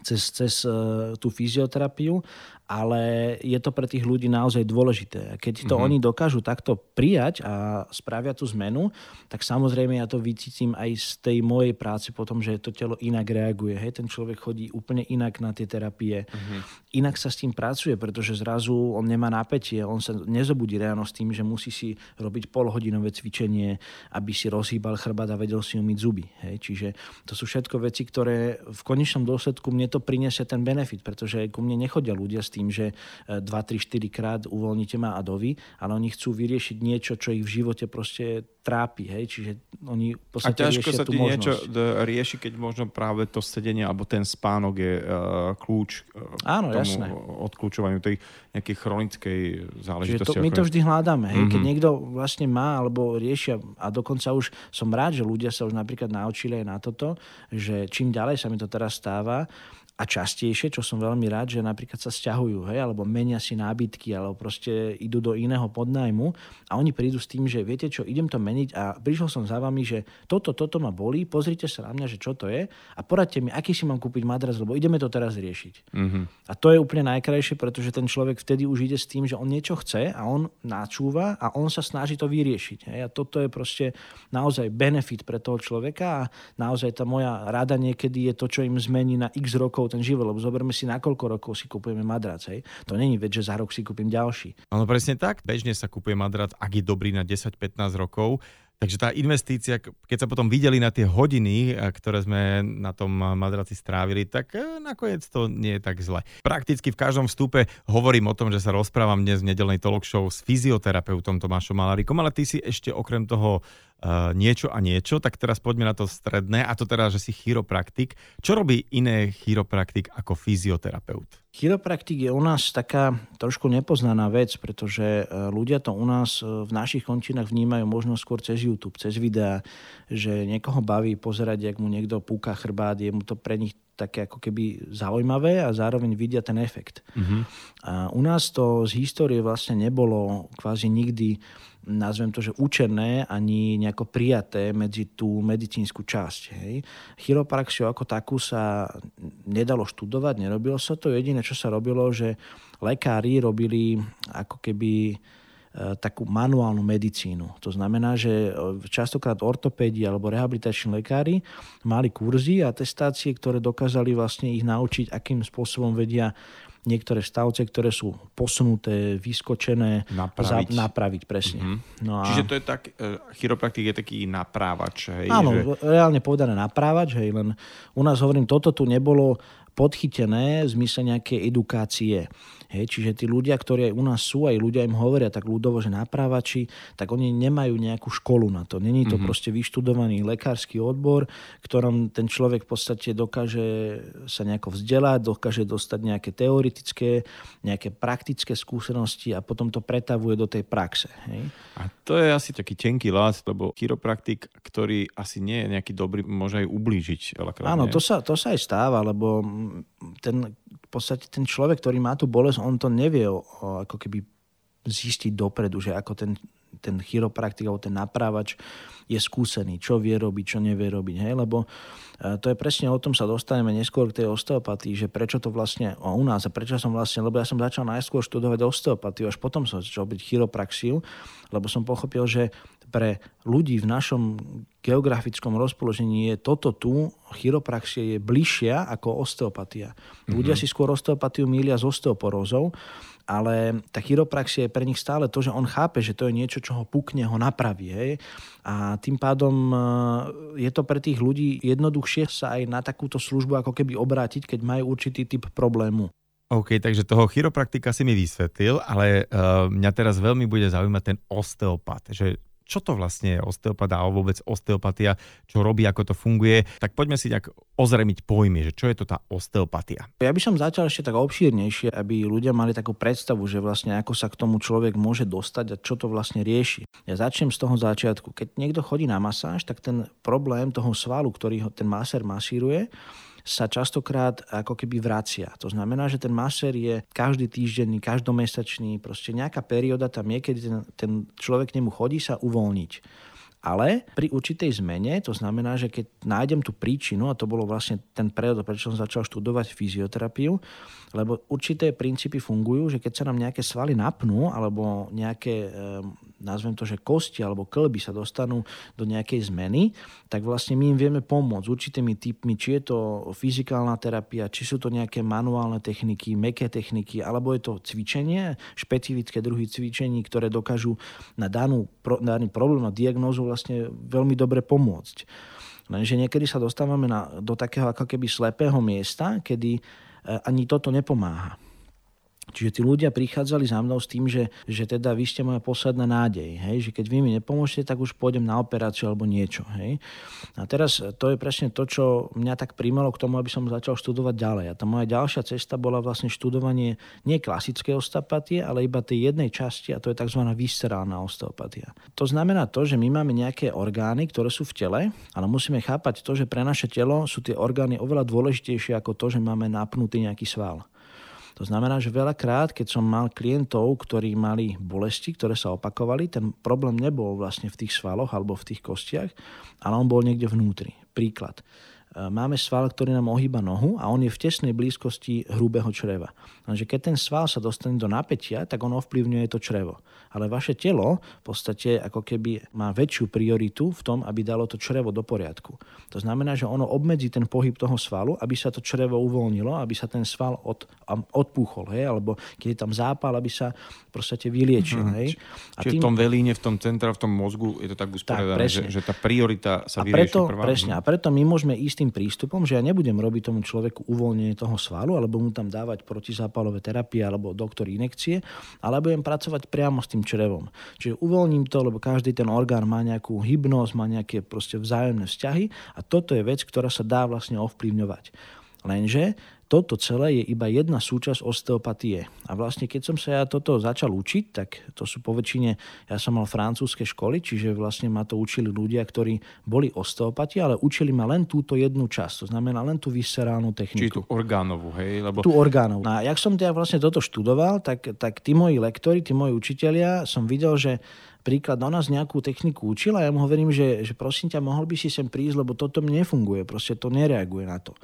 cez, cez uh, tú fyzioterapiu, ale je to pre tých ľudí naozaj dôležité. Keď to mm-hmm. oni dokážu takto prijať a spravia tú zmenu, tak samozrejme ja to vycítim aj z tej mojej práce potom, že to telo inak reaguje. Hej, ten človek chodí úplne inak na tie terapie. Mm-hmm. Inak sa s tým pracuje, pretože zrazu on nemá napätie, on sa nezobudí ráno s tým, že musí si robiť polhodinové cvičenie, aby si rozhýbal chrbát a vedel si umyť zuby. Hej, čiže to sú všetko veci, ktoré v konečnom dôsledku mne to priniesie ten benefit, pretože ku mne nechodia ľudia s tým, že 2, 3, 4 krát uvoľnite ma a dovi, ale oni chcú vyriešiť niečo, čo ich v živote proste trápi. Hej? Čiže oni v a ťažko sa ti niečo rieši, keď možno práve to sedenie alebo ten spánok je uh, kľúč uh, Áno, k tomu jasné. odkľúčovaniu tej nejakej chronickej záležitosti. Čiže to, my to vždy hľadáme. Hej? Mm-hmm. Keď niekto vlastne má alebo riešia a dokonca už som rád, že ľudia sa už napríklad naučili aj na toto, že čím ďalej sa mi to teraz stáva, a častejšie, čo som veľmi rád, že napríklad sa stiahujú, hej, alebo menia si nábytky, alebo proste idú do iného podnajmu a oni prídu s tým, že viete čo, idem to meniť a prišiel som za vami, že toto, toto ma bolí, pozrite sa na mňa, že čo to je a poradte mi, aký si mám kúpiť madras, lebo ideme to teraz riešiť. Mm-hmm. A to je úplne najkrajšie, pretože ten človek vtedy už ide s tým, že on niečo chce a on načúva a on sa snaží to vyriešiť. Hej. A toto je proste naozaj benefit pre toho človeka a naozaj tá moja rada niekedy je to, čo im zmení na x rokov ten život, lebo zoberme si, na koľko rokov si kupujeme madrac. Hej. To není vec, že za rok si kúpim ďalší. Áno, presne tak. Bežne sa kupuje madrac, ak je dobrý na 10-15 rokov. Takže tá investícia, keď sa potom videli na tie hodiny, ktoré sme na tom madraci strávili, tak nakoniec to nie je tak zle. Prakticky v každom vstupe hovorím o tom, že sa rozprávam dnes v nedelnej talk show s fyzioterapeutom Tomášom Malarikom, ale ty si ešte okrem toho niečo a niečo, tak teraz poďme na to stredné, a to teda, že si chiropraktik. Čo robí iné chiropraktik ako fyzioterapeut? Chiropraktik je u nás taká trošku nepoznaná vec, pretože ľudia to u nás v našich končinách vnímajú možno skôr cez YouTube, cez videá, že niekoho baví pozerať, jak mu niekto púka chrbát, je mu to pre nich také ako keby zaujímavé a zároveň vidia ten efekt. Mm-hmm. A u nás to z histórie vlastne nebolo kvázi nikdy nazvem to, že učené ani nejako prijaté medzi tú medicínsku časť. Hej. Chiropraxiu ako takú sa nedalo študovať, nerobilo sa to. Jediné, čo sa robilo, že lekári robili ako keby takú manuálnu medicínu. To znamená, že častokrát ortopédi alebo rehabilitační lekári mali kurzy a testácie, ktoré dokázali vlastne ich naučiť, akým spôsobom vedia niektoré stavce, ktoré sú posunuté, vyskočené, napraviť, za, napraviť presne. Mm-hmm. No a... Čiže to je tak, uh, chiropraktik je taký naprávač. Hej, Áno, že... reálne povedané naprávač, hej, len u nás hovorím, toto tu nebolo podchytené v zmysle nejakej edukácie. Hej, čiže tí ľudia, ktorí aj u nás sú, aj ľudia im hovoria tak ľudovo, že naprávači, tak oni nemajú nejakú školu na to. Není to mm-hmm. proste vyštudovaný lekársky odbor, ktorom ten človek v podstate dokáže sa nejako vzdelať, dokáže dostať nejaké teoretické, nejaké praktické skúsenosti a potom to pretavuje do tej praxe. Hej. A to je asi taký tenký lás, lebo chiropraktik, ktorý asi nie je nejaký dobrý, môže aj ublížiť. Áno, to sa, to sa aj stáva, lebo ten, v podstate ten človek, ktorý má tú bolesť, on to nevie ako keby zistiť dopredu, že ako ten, ten chiropraktik alebo ten naprávač je skúsený, čo vie robiť, čo nevie robiť. Hej? Lebo to je presne o tom sa dostaneme neskôr k tej osteopatii, že prečo to vlastne o, u nás a prečo som vlastne, lebo ja som začal najskôr študovať osteopatiu, až potom som začal byť chiropraxiu, lebo som pochopil, že pre ľudí v našom geografickom rozpoložení je toto tu, chiropraxie je bližšia ako osteopatia. Mm-hmm. Ľudia si skôr osteopatiu mília s osteoporózou, ale tá chiropraxia je pre nich stále to, že on chápe, že to je niečo, čo ho pukne, ho napraví. Hej? A tým pádom e, je to pre tých ľudí jednoduchšie sa aj na takúto službu ako keby obrátiť, keď majú určitý typ problému. OK, takže toho chiropraktika si mi vysvetlil, ale uh, mňa teraz veľmi bude zaujímať ten osteopat, že čo to vlastne je osteopata alebo vôbec osteopatia, čo robí, ako to funguje, tak poďme si tak ozremiť pojmy, že čo je to tá osteopatia. Ja by som začal ešte tak obšírnejšie, aby ľudia mali takú predstavu, že vlastne ako sa k tomu človek môže dostať a čo to vlastne rieši. Ja začnem z toho začiatku. Keď niekto chodí na masáž, tak ten problém toho svalu, ktorý ho ten masér masíruje, sa častokrát ako keby vracia. To znamená, že ten masér je každý týždenný, každomesačný, proste nejaká perióda tam je, keď ten, ten človek k nemu chodí sa uvoľniť. Ale pri určitej zmene, to znamená, že keď nájdem tú príčinu, a to bolo vlastne ten prevod, prečo som začal študovať fyzioterapiu, lebo určité princípy fungujú, že keď sa nám nejaké svaly napnú, alebo nejaké, nazvem to, že kosti alebo klby sa dostanú do nejakej zmeny, tak vlastne my im vieme pomôcť určitými typmi, či je to fyzikálna terapia, či sú to nejaké manuálne techniky, meké techniky, alebo je to cvičenie, špecifické druhy cvičení, ktoré dokážu na danú, daný problém, na diagnózu vlastne veľmi dobre pomôcť. Lenže niekedy sa dostávame na, do takého ako keby slepého miesta, kedy e, ani toto nepomáha. Čiže tí ľudia prichádzali za mnou s tým, že, že teda vy ste moja posledná nádej, hej? že keď vy mi nepomôžete, tak už pôjdem na operáciu alebo niečo. Hej? A teraz to je presne to, čo mňa tak primelo k tomu, aby som začal študovať ďalej. A tá moja ďalšia cesta bola vlastne študovanie nie klasické osteopatie, ale iba tej jednej časti a to je tzv. viscerálna osteopatia. To znamená to, že my máme nejaké orgány, ktoré sú v tele, ale musíme chápať to, že pre naše telo sú tie orgány oveľa dôležitejšie ako to, že máme napnutý nejaký sval. To znamená, že veľakrát, keď som mal klientov, ktorí mali bolesti, ktoré sa opakovali, ten problém nebol vlastne v tých svaloch alebo v tých kostiach, ale on bol niekde vnútri. Príklad. E, máme sval, ktorý nám ohýba nohu a on je v tesnej blízkosti hrubého čreva. Takže keď ten sval sa dostane do napätia, tak on ovplyvňuje to črevo. Ale vaše telo v podstate ako keby má väčšiu prioritu v tom, aby dalo to črevo do poriadku. To znamená, že ono obmedzí ten pohyb toho svalu, aby sa to črevo uvoľnilo, aby sa ten sval od, odpúchol, hej? alebo keď je tam zápal, aby sa proste vyliečil. Mm-hmm. Hej? A Čiže tým... v tom velíne, v tom centra, v tom mozgu je to tak usporiadané, že, že tá priorita sa a preto, prvá. Presne, a preto my môžeme ísť tým prístupom, že ja nebudem robiť tomu človeku uvoľnenie toho svalu, alebo mu tam dávať protizápalové terapie alebo doktor inekcie, ale budem pracovať priamo s tým črevom. Čiže uvoľním to, lebo každý ten orgán má nejakú hybnosť, má nejaké proste vzájomné vzťahy a toto je vec, ktorá sa dá vlastne ovplyvňovať. Lenže toto celé je iba jedna súčasť osteopatie. A vlastne keď som sa ja toto začal učiť, tak to sú poväčšine, ja som mal francúzske školy, čiže vlastne ma to učili ľudia, ktorí boli osteopati, ale učili ma len túto jednu časť, to znamená len tú viscerálnu techniku. Čiže tú orgánovú, hej? Lebo... Tú orgánovú. A jak som teda vlastne toto študoval, tak, tak tí moji lektori, tí moji učitelia, som videl, že príklad do nás nejakú techniku učil a ja mu hovorím, že, že prosím ťa, mohol by si sem prísť, lebo toto mne nefunguje, proste to nereaguje na to.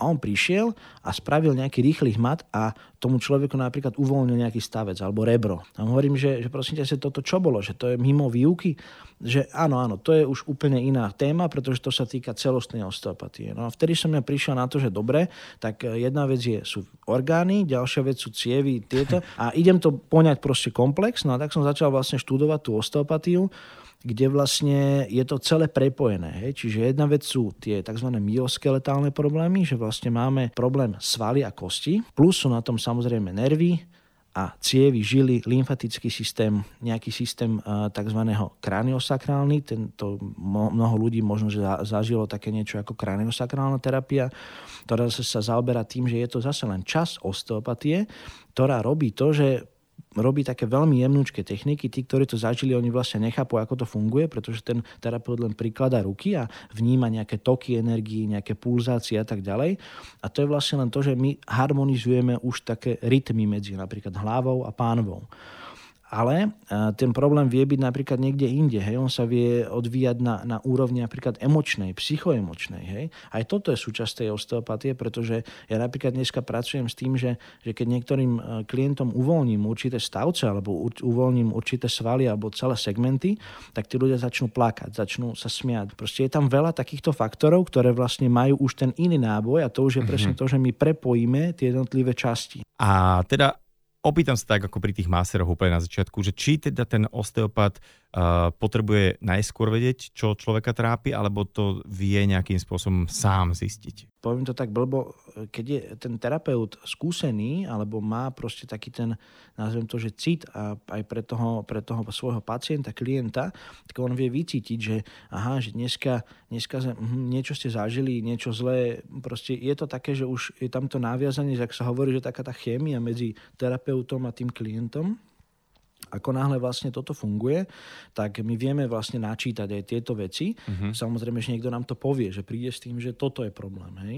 A on prišiel a spravil nejaký rýchly hmat a tomu človeku napríklad uvoľnil nejaký stavec alebo rebro. A hovorím, že, že prosím ťa, toto čo bolo? Že to je mimo výuky? Že áno, áno, to je už úplne iná téma, pretože to sa týka celostnej osteopatie. No a vtedy som ja prišiel na to, že dobre, tak jedna vec je, sú orgány, ďalšia vec sú cievy, tieto. A idem to poňať proste komplex. No a tak som začal vlastne študovať tú osteopatiu kde vlastne je to celé prepojené. Hej? Čiže jedna vec sú tie tzv. myoskeletálne problémy, že vlastne máme problém svaly a kosti, plus sú na tom samozrejme nervy, a cievy, žily, lymfatický systém, nejaký systém tzv. kraniosakrálny. Tento mnoho ľudí možno že zažilo také niečo ako kraniosakrálna terapia, ktorá sa zaoberá tým, že je to zase len čas osteopatie, ktorá robí to, že robí také veľmi jemnúčké techniky. Tí, ktorí to zažili, oni vlastne nechápu, ako to funguje, pretože ten terapeut len prikladá ruky a vníma nejaké toky energii, nejaké pulzácie a tak ďalej. A to je vlastne len to, že my harmonizujeme už také rytmy medzi napríklad hlavou a pánovou. Ale ten problém vie byť napríklad niekde inde. Hej? On sa vie odvíjať na, na úrovni napríklad emočnej, psychoemočnej. Hej? Aj toto je súčasť tej osteopatie, pretože ja napríklad dneska pracujem s tým, že, že keď niektorým e, klientom uvoľním určité stavce alebo uvoľním určité svaly alebo celé segmenty, tak tí ľudia začnú plakať, začnú sa smiať. Proste je tam veľa takýchto faktorov, ktoré vlastne majú už ten iný náboj a to už je presne mm-hmm. to, že my prepojíme tie jednotlivé časti. A teda opýtam sa tak ako pri tých máseroch úplne na začiatku, že či teda ten osteopat potrebuje najskôr vedieť, čo človeka trápi, alebo to vie nejakým spôsobom sám zistiť? poviem to tak blbo, keď je ten terapeut skúsený, alebo má proste taký ten, nazvem to, že cit a aj pre toho, pre toho svojho pacienta, klienta, tak on vie vycítiť, že aha, že dneska, dneska hm, niečo ste zažili, niečo zlé, proste je to také, že už je tamto naviazanie, že ak sa hovorí, že taká tá chémia medzi terapeutom a tým klientom, ako náhle vlastne toto funguje, tak my vieme vlastne načítať aj tieto veci. Uh-huh. Samozrejme, že niekto nám to povie, že príde s tým, že toto je problém. Hej?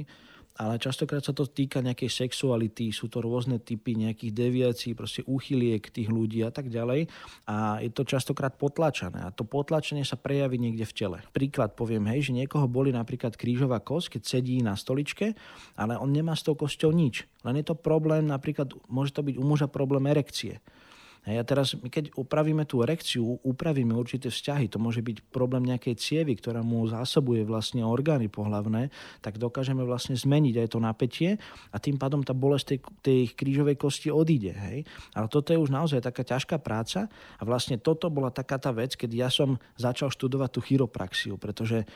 ale častokrát sa to týka nejakej sexuality, sú to rôzne typy nejakých deviácií, proste úchyliek tých ľudí a tak ďalej. A je to častokrát potlačené. A to potlačenie sa prejaví niekde v tele. Príklad poviem, hej, že niekoho boli napríklad krížová kosť, keď sedí na stoličke, ale on nemá s tou kosťou nič. Len je to problém, napríklad môže to byť u muža problém erekcie. Hej, a teraz keď upravíme tú erekciu, upravíme určité vzťahy, to môže byť problém nejakej cievy, ktorá mu zásobuje vlastne orgány pohlavné, tak dokážeme vlastne zmeniť aj to napätie a tým pádom tá bolesť tej, tej krížovej kosti odíde. Hej. Ale toto je už naozaj taká ťažká práca a vlastne toto bola taká tá vec, keď ja som začal študovať tú chiropraxiu, pretože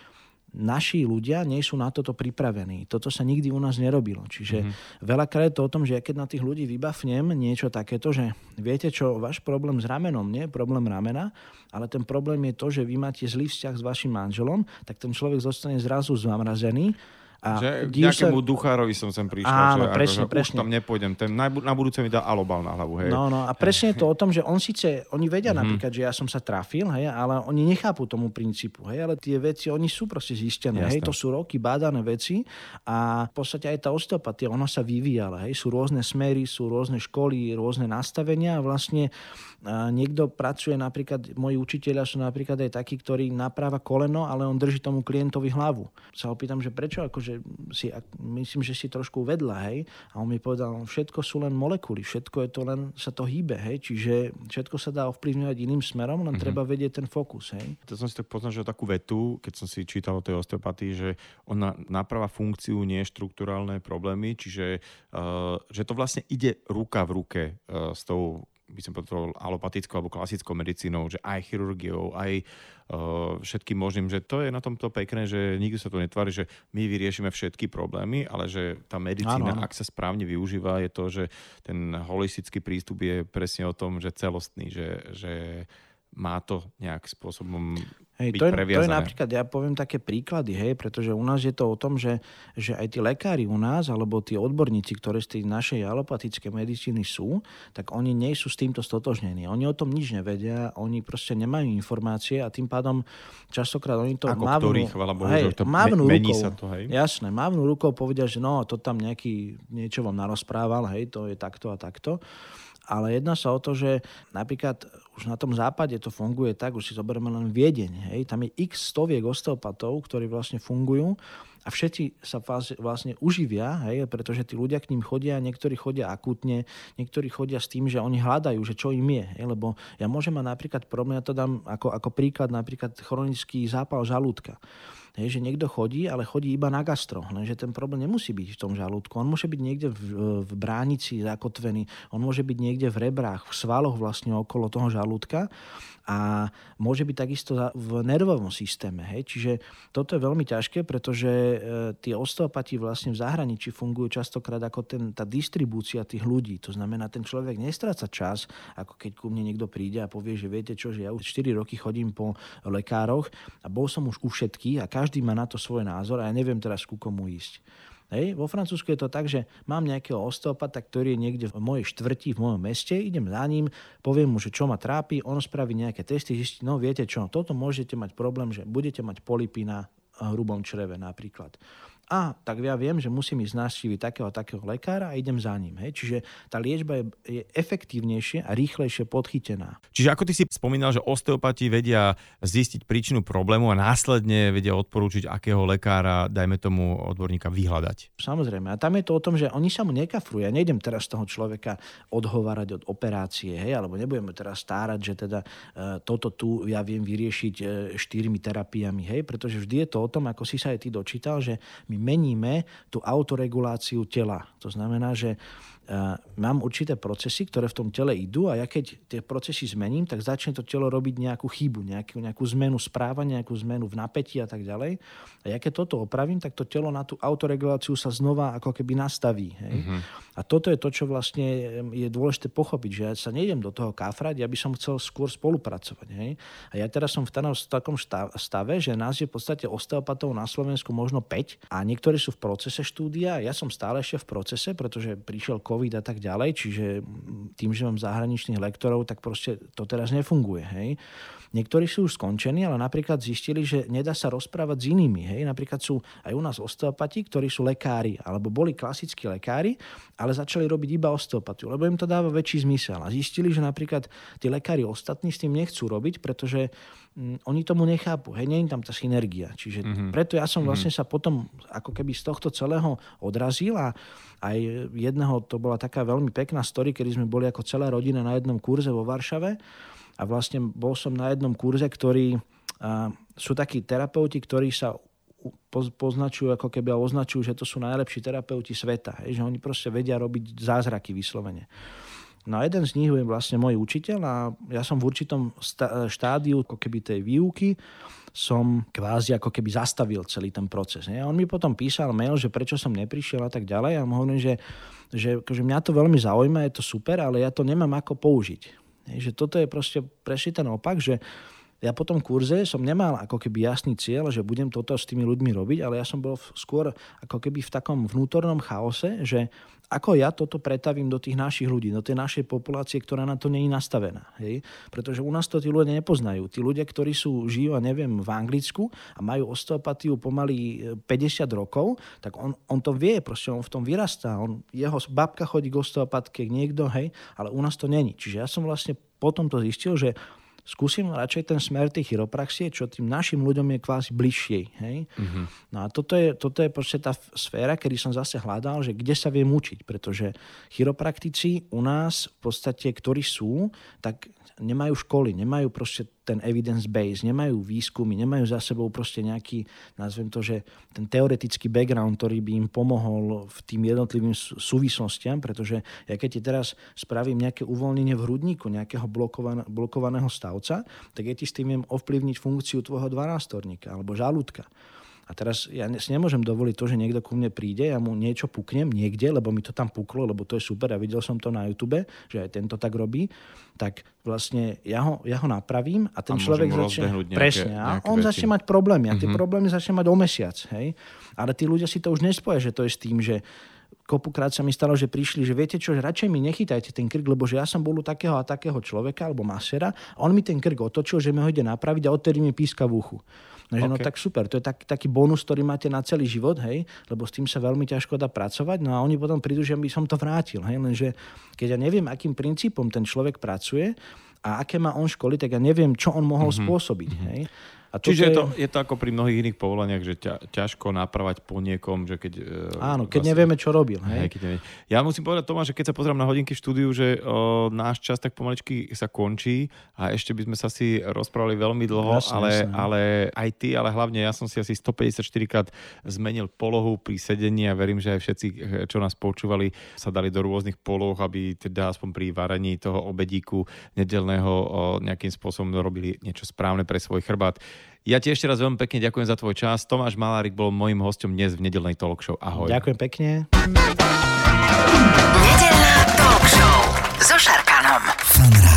naši ľudia nie sú na toto pripravení. Toto sa nikdy u nás nerobilo. Čiže mm-hmm. veľakrát je to o tom, že ja keď na tých ľudí vybafnem niečo takéto, že viete čo, váš problém s ramenom nie je problém ramena, ale ten problém je to, že vy máte zlý vzťah s vašim manželom, tak ten človek zostane zrazu zamrazený a že nejakému sa... duchárovi som sem prišiel. Áno, že, presne, ako, presne. Už tam nepôjdem. Ten na, na budúce mi dá alobal na hlavu. Hej. No, no a presne je to o tom, že on síce, oni vedia mm-hmm. napríklad, že ja som sa trafil, hej, ale oni nechápu tomu princípu. Hej, ale tie veci, oni sú proste zistené. Jasne. Hej, to sú roky bádané veci a v podstate aj tá osteopatia, ona sa vyvíjala. Hej, sú rôzne smery, sú rôzne školy, rôzne nastavenia a vlastne a niekto pracuje napríklad, moji učiteľia sú napríklad aj takí, ktorí napráva koleno, ale on drží tomu klientovi hlavu. Sa opýtam, že prečo, akože si, myslím, že si trošku vedľa, hej. A on mi povedal, no, všetko sú len molekuly, všetko je to len, sa to hýbe, hej. Čiže všetko sa dá ovplyvňovať iným smerom, len mm-hmm. treba vedieť ten fokus, hej. To som si tak poznačil takú vetu, keď som si čítal o tej osteopatii, že ona naprava funkciu, nie štruktúrálne problémy, čiže uh, že to vlastne ide ruka v ruke uh, s tou by som povedal, alopatickou alebo klasickou medicínou, že aj chirurgiou, aj uh, všetkým možným, že to je na tomto pekné, že nikdy sa to netvári, že my vyriešime všetky problémy, ale že tá medicína, ano. ak sa správne využíva, je to, že ten holistický prístup je presne o tom, že celostný, že, že má to nejak spôsobom Hej, to, je, to je napríklad, ja poviem také príklady, hej, pretože u nás je to o tom, že, že aj tí lekári u nás, alebo tí odborníci, ktorí z tej našej alopatickej medicíny sú, tak oni nie sú s týmto stotožnení. Oni o tom nič nevedia, oni proste nemajú informácie a tým pádom častokrát oni to Ako mávnu, ktorých, Bohu, hej, to mávnu mení rukou, sa to, hej? Jasné, mávnu rukou povedia, že no, to tam nejaký niečo vám narozprával, hej, to je takto a takto ale jedná sa o to, že napríklad už na tom západe to funguje tak, už si zoberieme len Viedeň, hej, tam je x stoviek osteopatov, ktorí vlastne fungujú a všetci sa vlastne uživia, hej, pretože tí ľudia k ním chodia, niektorí chodia akutne, niektorí chodia s tým, že oni hľadajú, že čo im je. Hej, lebo ja môžem mať napríklad problém, ja to dám ako, ako príklad, napríklad chronický zápal žalúdka. Hej, že niekto chodí, ale chodí iba na gastro. Lenže ten problém nemusí byť v tom žalúdku. On môže byť niekde v, v bránici zakotvený, on môže byť niekde v rebrách, v svaloch vlastne okolo toho žalúdka a môže byť takisto v nervovom systéme. Hej? Čiže toto je veľmi ťažké, pretože e, tie osteopati vlastne v zahraničí fungujú častokrát ako ten, tá distribúcia tých ľudí. To znamená, ten človek nestráca čas, ako keď ku mne niekto príde a povie, že viete čo, že ja už 4 roky chodím po lekároch a bol som už u všetkých a každý má na to svoj názor a ja neviem teraz ku komu ísť. Hej. Vo Francúzsku je to tak, že mám nejakého osteopata, ktorý je niekde v mojej štvrti, v mojom meste, idem za ním, poviem mu, že čo ma trápi, on spraví nejaké testy, zistí, no viete čo, toto môžete mať problém, že budete mať polipy na hrubom čreve napríklad. A tak ja viem, že musím ísť navštíviť takého takého lekára a idem za ním. Hej. Čiže tá liečba je, je efektívnejšie a rýchlejšie podchytená. Čiže ako ty si spomínal, že osteopati vedia zistiť príčinu problému a následne vedia odporúčiť, akého lekára, dajme tomu odborníka, vyhľadať. Samozrejme. A tam je to o tom, že oni sa mu nekafrujú. Ja nejdem teraz toho človeka odhovárať od operácie, hej, alebo nebudeme teraz stárať, že teda e, toto tu ja viem vyriešiť e, štyrmi terapiami, hej, pretože vždy je to o tom, ako si sa aj ty dočítal, že my my meníme tú autoreguláciu tela. To znamená, že mám určité procesy, ktoré v tom tele idú a ja keď tie procesy zmením, tak začne to telo robiť nejakú chybu, nejakú, nejakú zmenu správania, nejakú zmenu v napätí a tak ďalej. A ja keď toto opravím, tak to telo na tú autoreguláciu sa znova ako keby nastaví. Hej? Uh-huh. A toto je to, čo vlastne je dôležité pochopiť, že ja sa nejdem do toho kafrať, ja by som chcel skôr spolupracovať. Hej? A ja teraz som v takom stave, že nás je v podstate osteopatov na Slovensku možno 5 a niektorí sú v procese štúdia, ja som stále ešte v procese, pretože prišiel COVID a tak ďalej, čiže tým, že mám zahraničných lektorov, tak proste to teraz nefunguje. Hej. Niektorí sú už skončení, ale napríklad zistili, že nedá sa rozprávať s inými. Hej. Napríklad sú aj u nás osteopati, ktorí sú lekári, alebo boli klasickí lekári, ale začali robiť iba osteopatiu, lebo im to dáva väčší zmysel. A zistili, že napríklad tí lekári ostatní s tým nechcú robiť, pretože oni tomu nechápu, hej, nie je tam tá synergia. Čiže mm-hmm. preto ja som mhm. vlastne sa potom ako keby z tohto celého odrazil a aj jedného, to bola taká veľmi pekná story, kedy sme boli ako celá rodina na jednom kurze vo Varšave a vlastne bol som na jednom kurze, ktorý a, sú takí terapeuti, ktorí sa poznačujú ako keby a označujú, že to sú najlepší terapeuti sveta. Hej, že oni proste vedia robiť zázraky vyslovene. No a jeden z nich je vlastne môj učiteľ a ja som v určitom štádiu ako keby tej výuky som kvázi ako keby zastavil celý ten proces. Nie? A on mi potom písal mail, že prečo som neprišiel a tak ďalej a mu hovorím, že, že akože mňa to veľmi zaujíma, je to super, ale ja to nemám ako použiť. Nie? Že toto je proste presne ten opak, že ja po tom kurze som nemal ako keby jasný cieľ, že budem toto s tými ľuďmi robiť, ale ja som bol skôr ako keby v takom vnútornom chaose, že ako ja toto pretavím do tých našich ľudí, do tej našej populácie, ktorá na to je nastavená. Hej? Pretože u nás to tí ľudia nepoznajú. Tí ľudia, ktorí sú, žijú, a neviem, v Anglicku a majú osteopatiu pomaly 50 e, rokov, tak on, on to vie, proste on v tom vyrastá. On, jeho babka chodí k osteopatke, niekto, hej, ale u nás to není. Čiže ja som vlastne potom to zistil, že skúsim radšej ten smer tej chiropraxie, čo tým našim ľuďom je kvázi bližšie. Hej? Mm-hmm. No a toto je, toto je proste tá sféra, kedy som zase hľadal, že kde sa viem učiť, pretože chiropraktici u nás v podstate, ktorí sú, tak nemajú školy, nemajú proste ten evidence base, nemajú výskumy, nemajú za sebou proste nejaký, nazvem to, že ten teoretický background, ktorý by im pomohol v tým jednotlivým súvislostiam, pretože ja keď ti teraz spravím nejaké uvoľnenie v hrudníku nejakého blokovaného, stavca, tak ja ti s tým viem ovplyvniť funkciu tvojho dvanástorníka alebo žalúdka. A teraz ja si nemôžem dovoliť to, že niekto ku mne príde, ja mu niečo puknem niekde, lebo mi to tam puklo, lebo to je super a videl som to na YouTube, že aj tento tak robí, tak vlastne ja ho, ja ho napravím a ten a človek začne... Nejaké, presne, a on veci. začne mať problémy a tie mm-hmm. problémy začne mať o mesiac. Hej? Ale tí ľudia si to už nespoja, že to je s tým, že kopukrát sa mi stalo, že prišli, že viete čo, že radšej mi nechytajte ten krk, lebo že ja som bol u takého a takého človeka alebo masera a on mi ten krk otočil, že mi ho ide napraviť a odtedy mi píska v uchu. No, že no okay. no tak super, to je tak, taký bonus, ktorý máte na celý život, hej, lebo s tým sa veľmi ťažko dá pracovať, no a oni potom prídu, že by som to vrátil, hej, lenže keď ja neviem, akým princípom ten človek pracuje, a aké má on školy, tak ja neviem, čo on mohol mm-hmm. spôsobiť. Mm-hmm. Hej? A Čiže je to, je to ako pri mnohých iných povolaniach, že ťa, ťažko napravať po niekom, že keď... E, Áno, keď vlastne, nevieme, čo robil. Hej? Hej, keď nevieme. Ja musím povedať, Tomáš, že keď sa pozriem na hodinky v štúdiu, že o, náš čas tak pomaličky sa končí a ešte by sme sa si rozprávali veľmi dlho, jasne, ale, jasne. ale aj ty, ale hlavne ja som si asi 154 krát zmenil polohu pri sedení a verím, že aj všetci, čo nás počúvali, sa dali do rôznych poloh, aby teda aspoň pri varení toho obedíku nedelného o, nejakým spôsobom robili niečo správne pre svoj chrbát. Ja ti ešte raz veľmi pekne ďakujem za tvoj čas. Tomáš Malárik bol môjim hostom dnes v nedelnej talk show. Ahoj. Ďakujem pekne. Nedelná talk show so Šarkanom.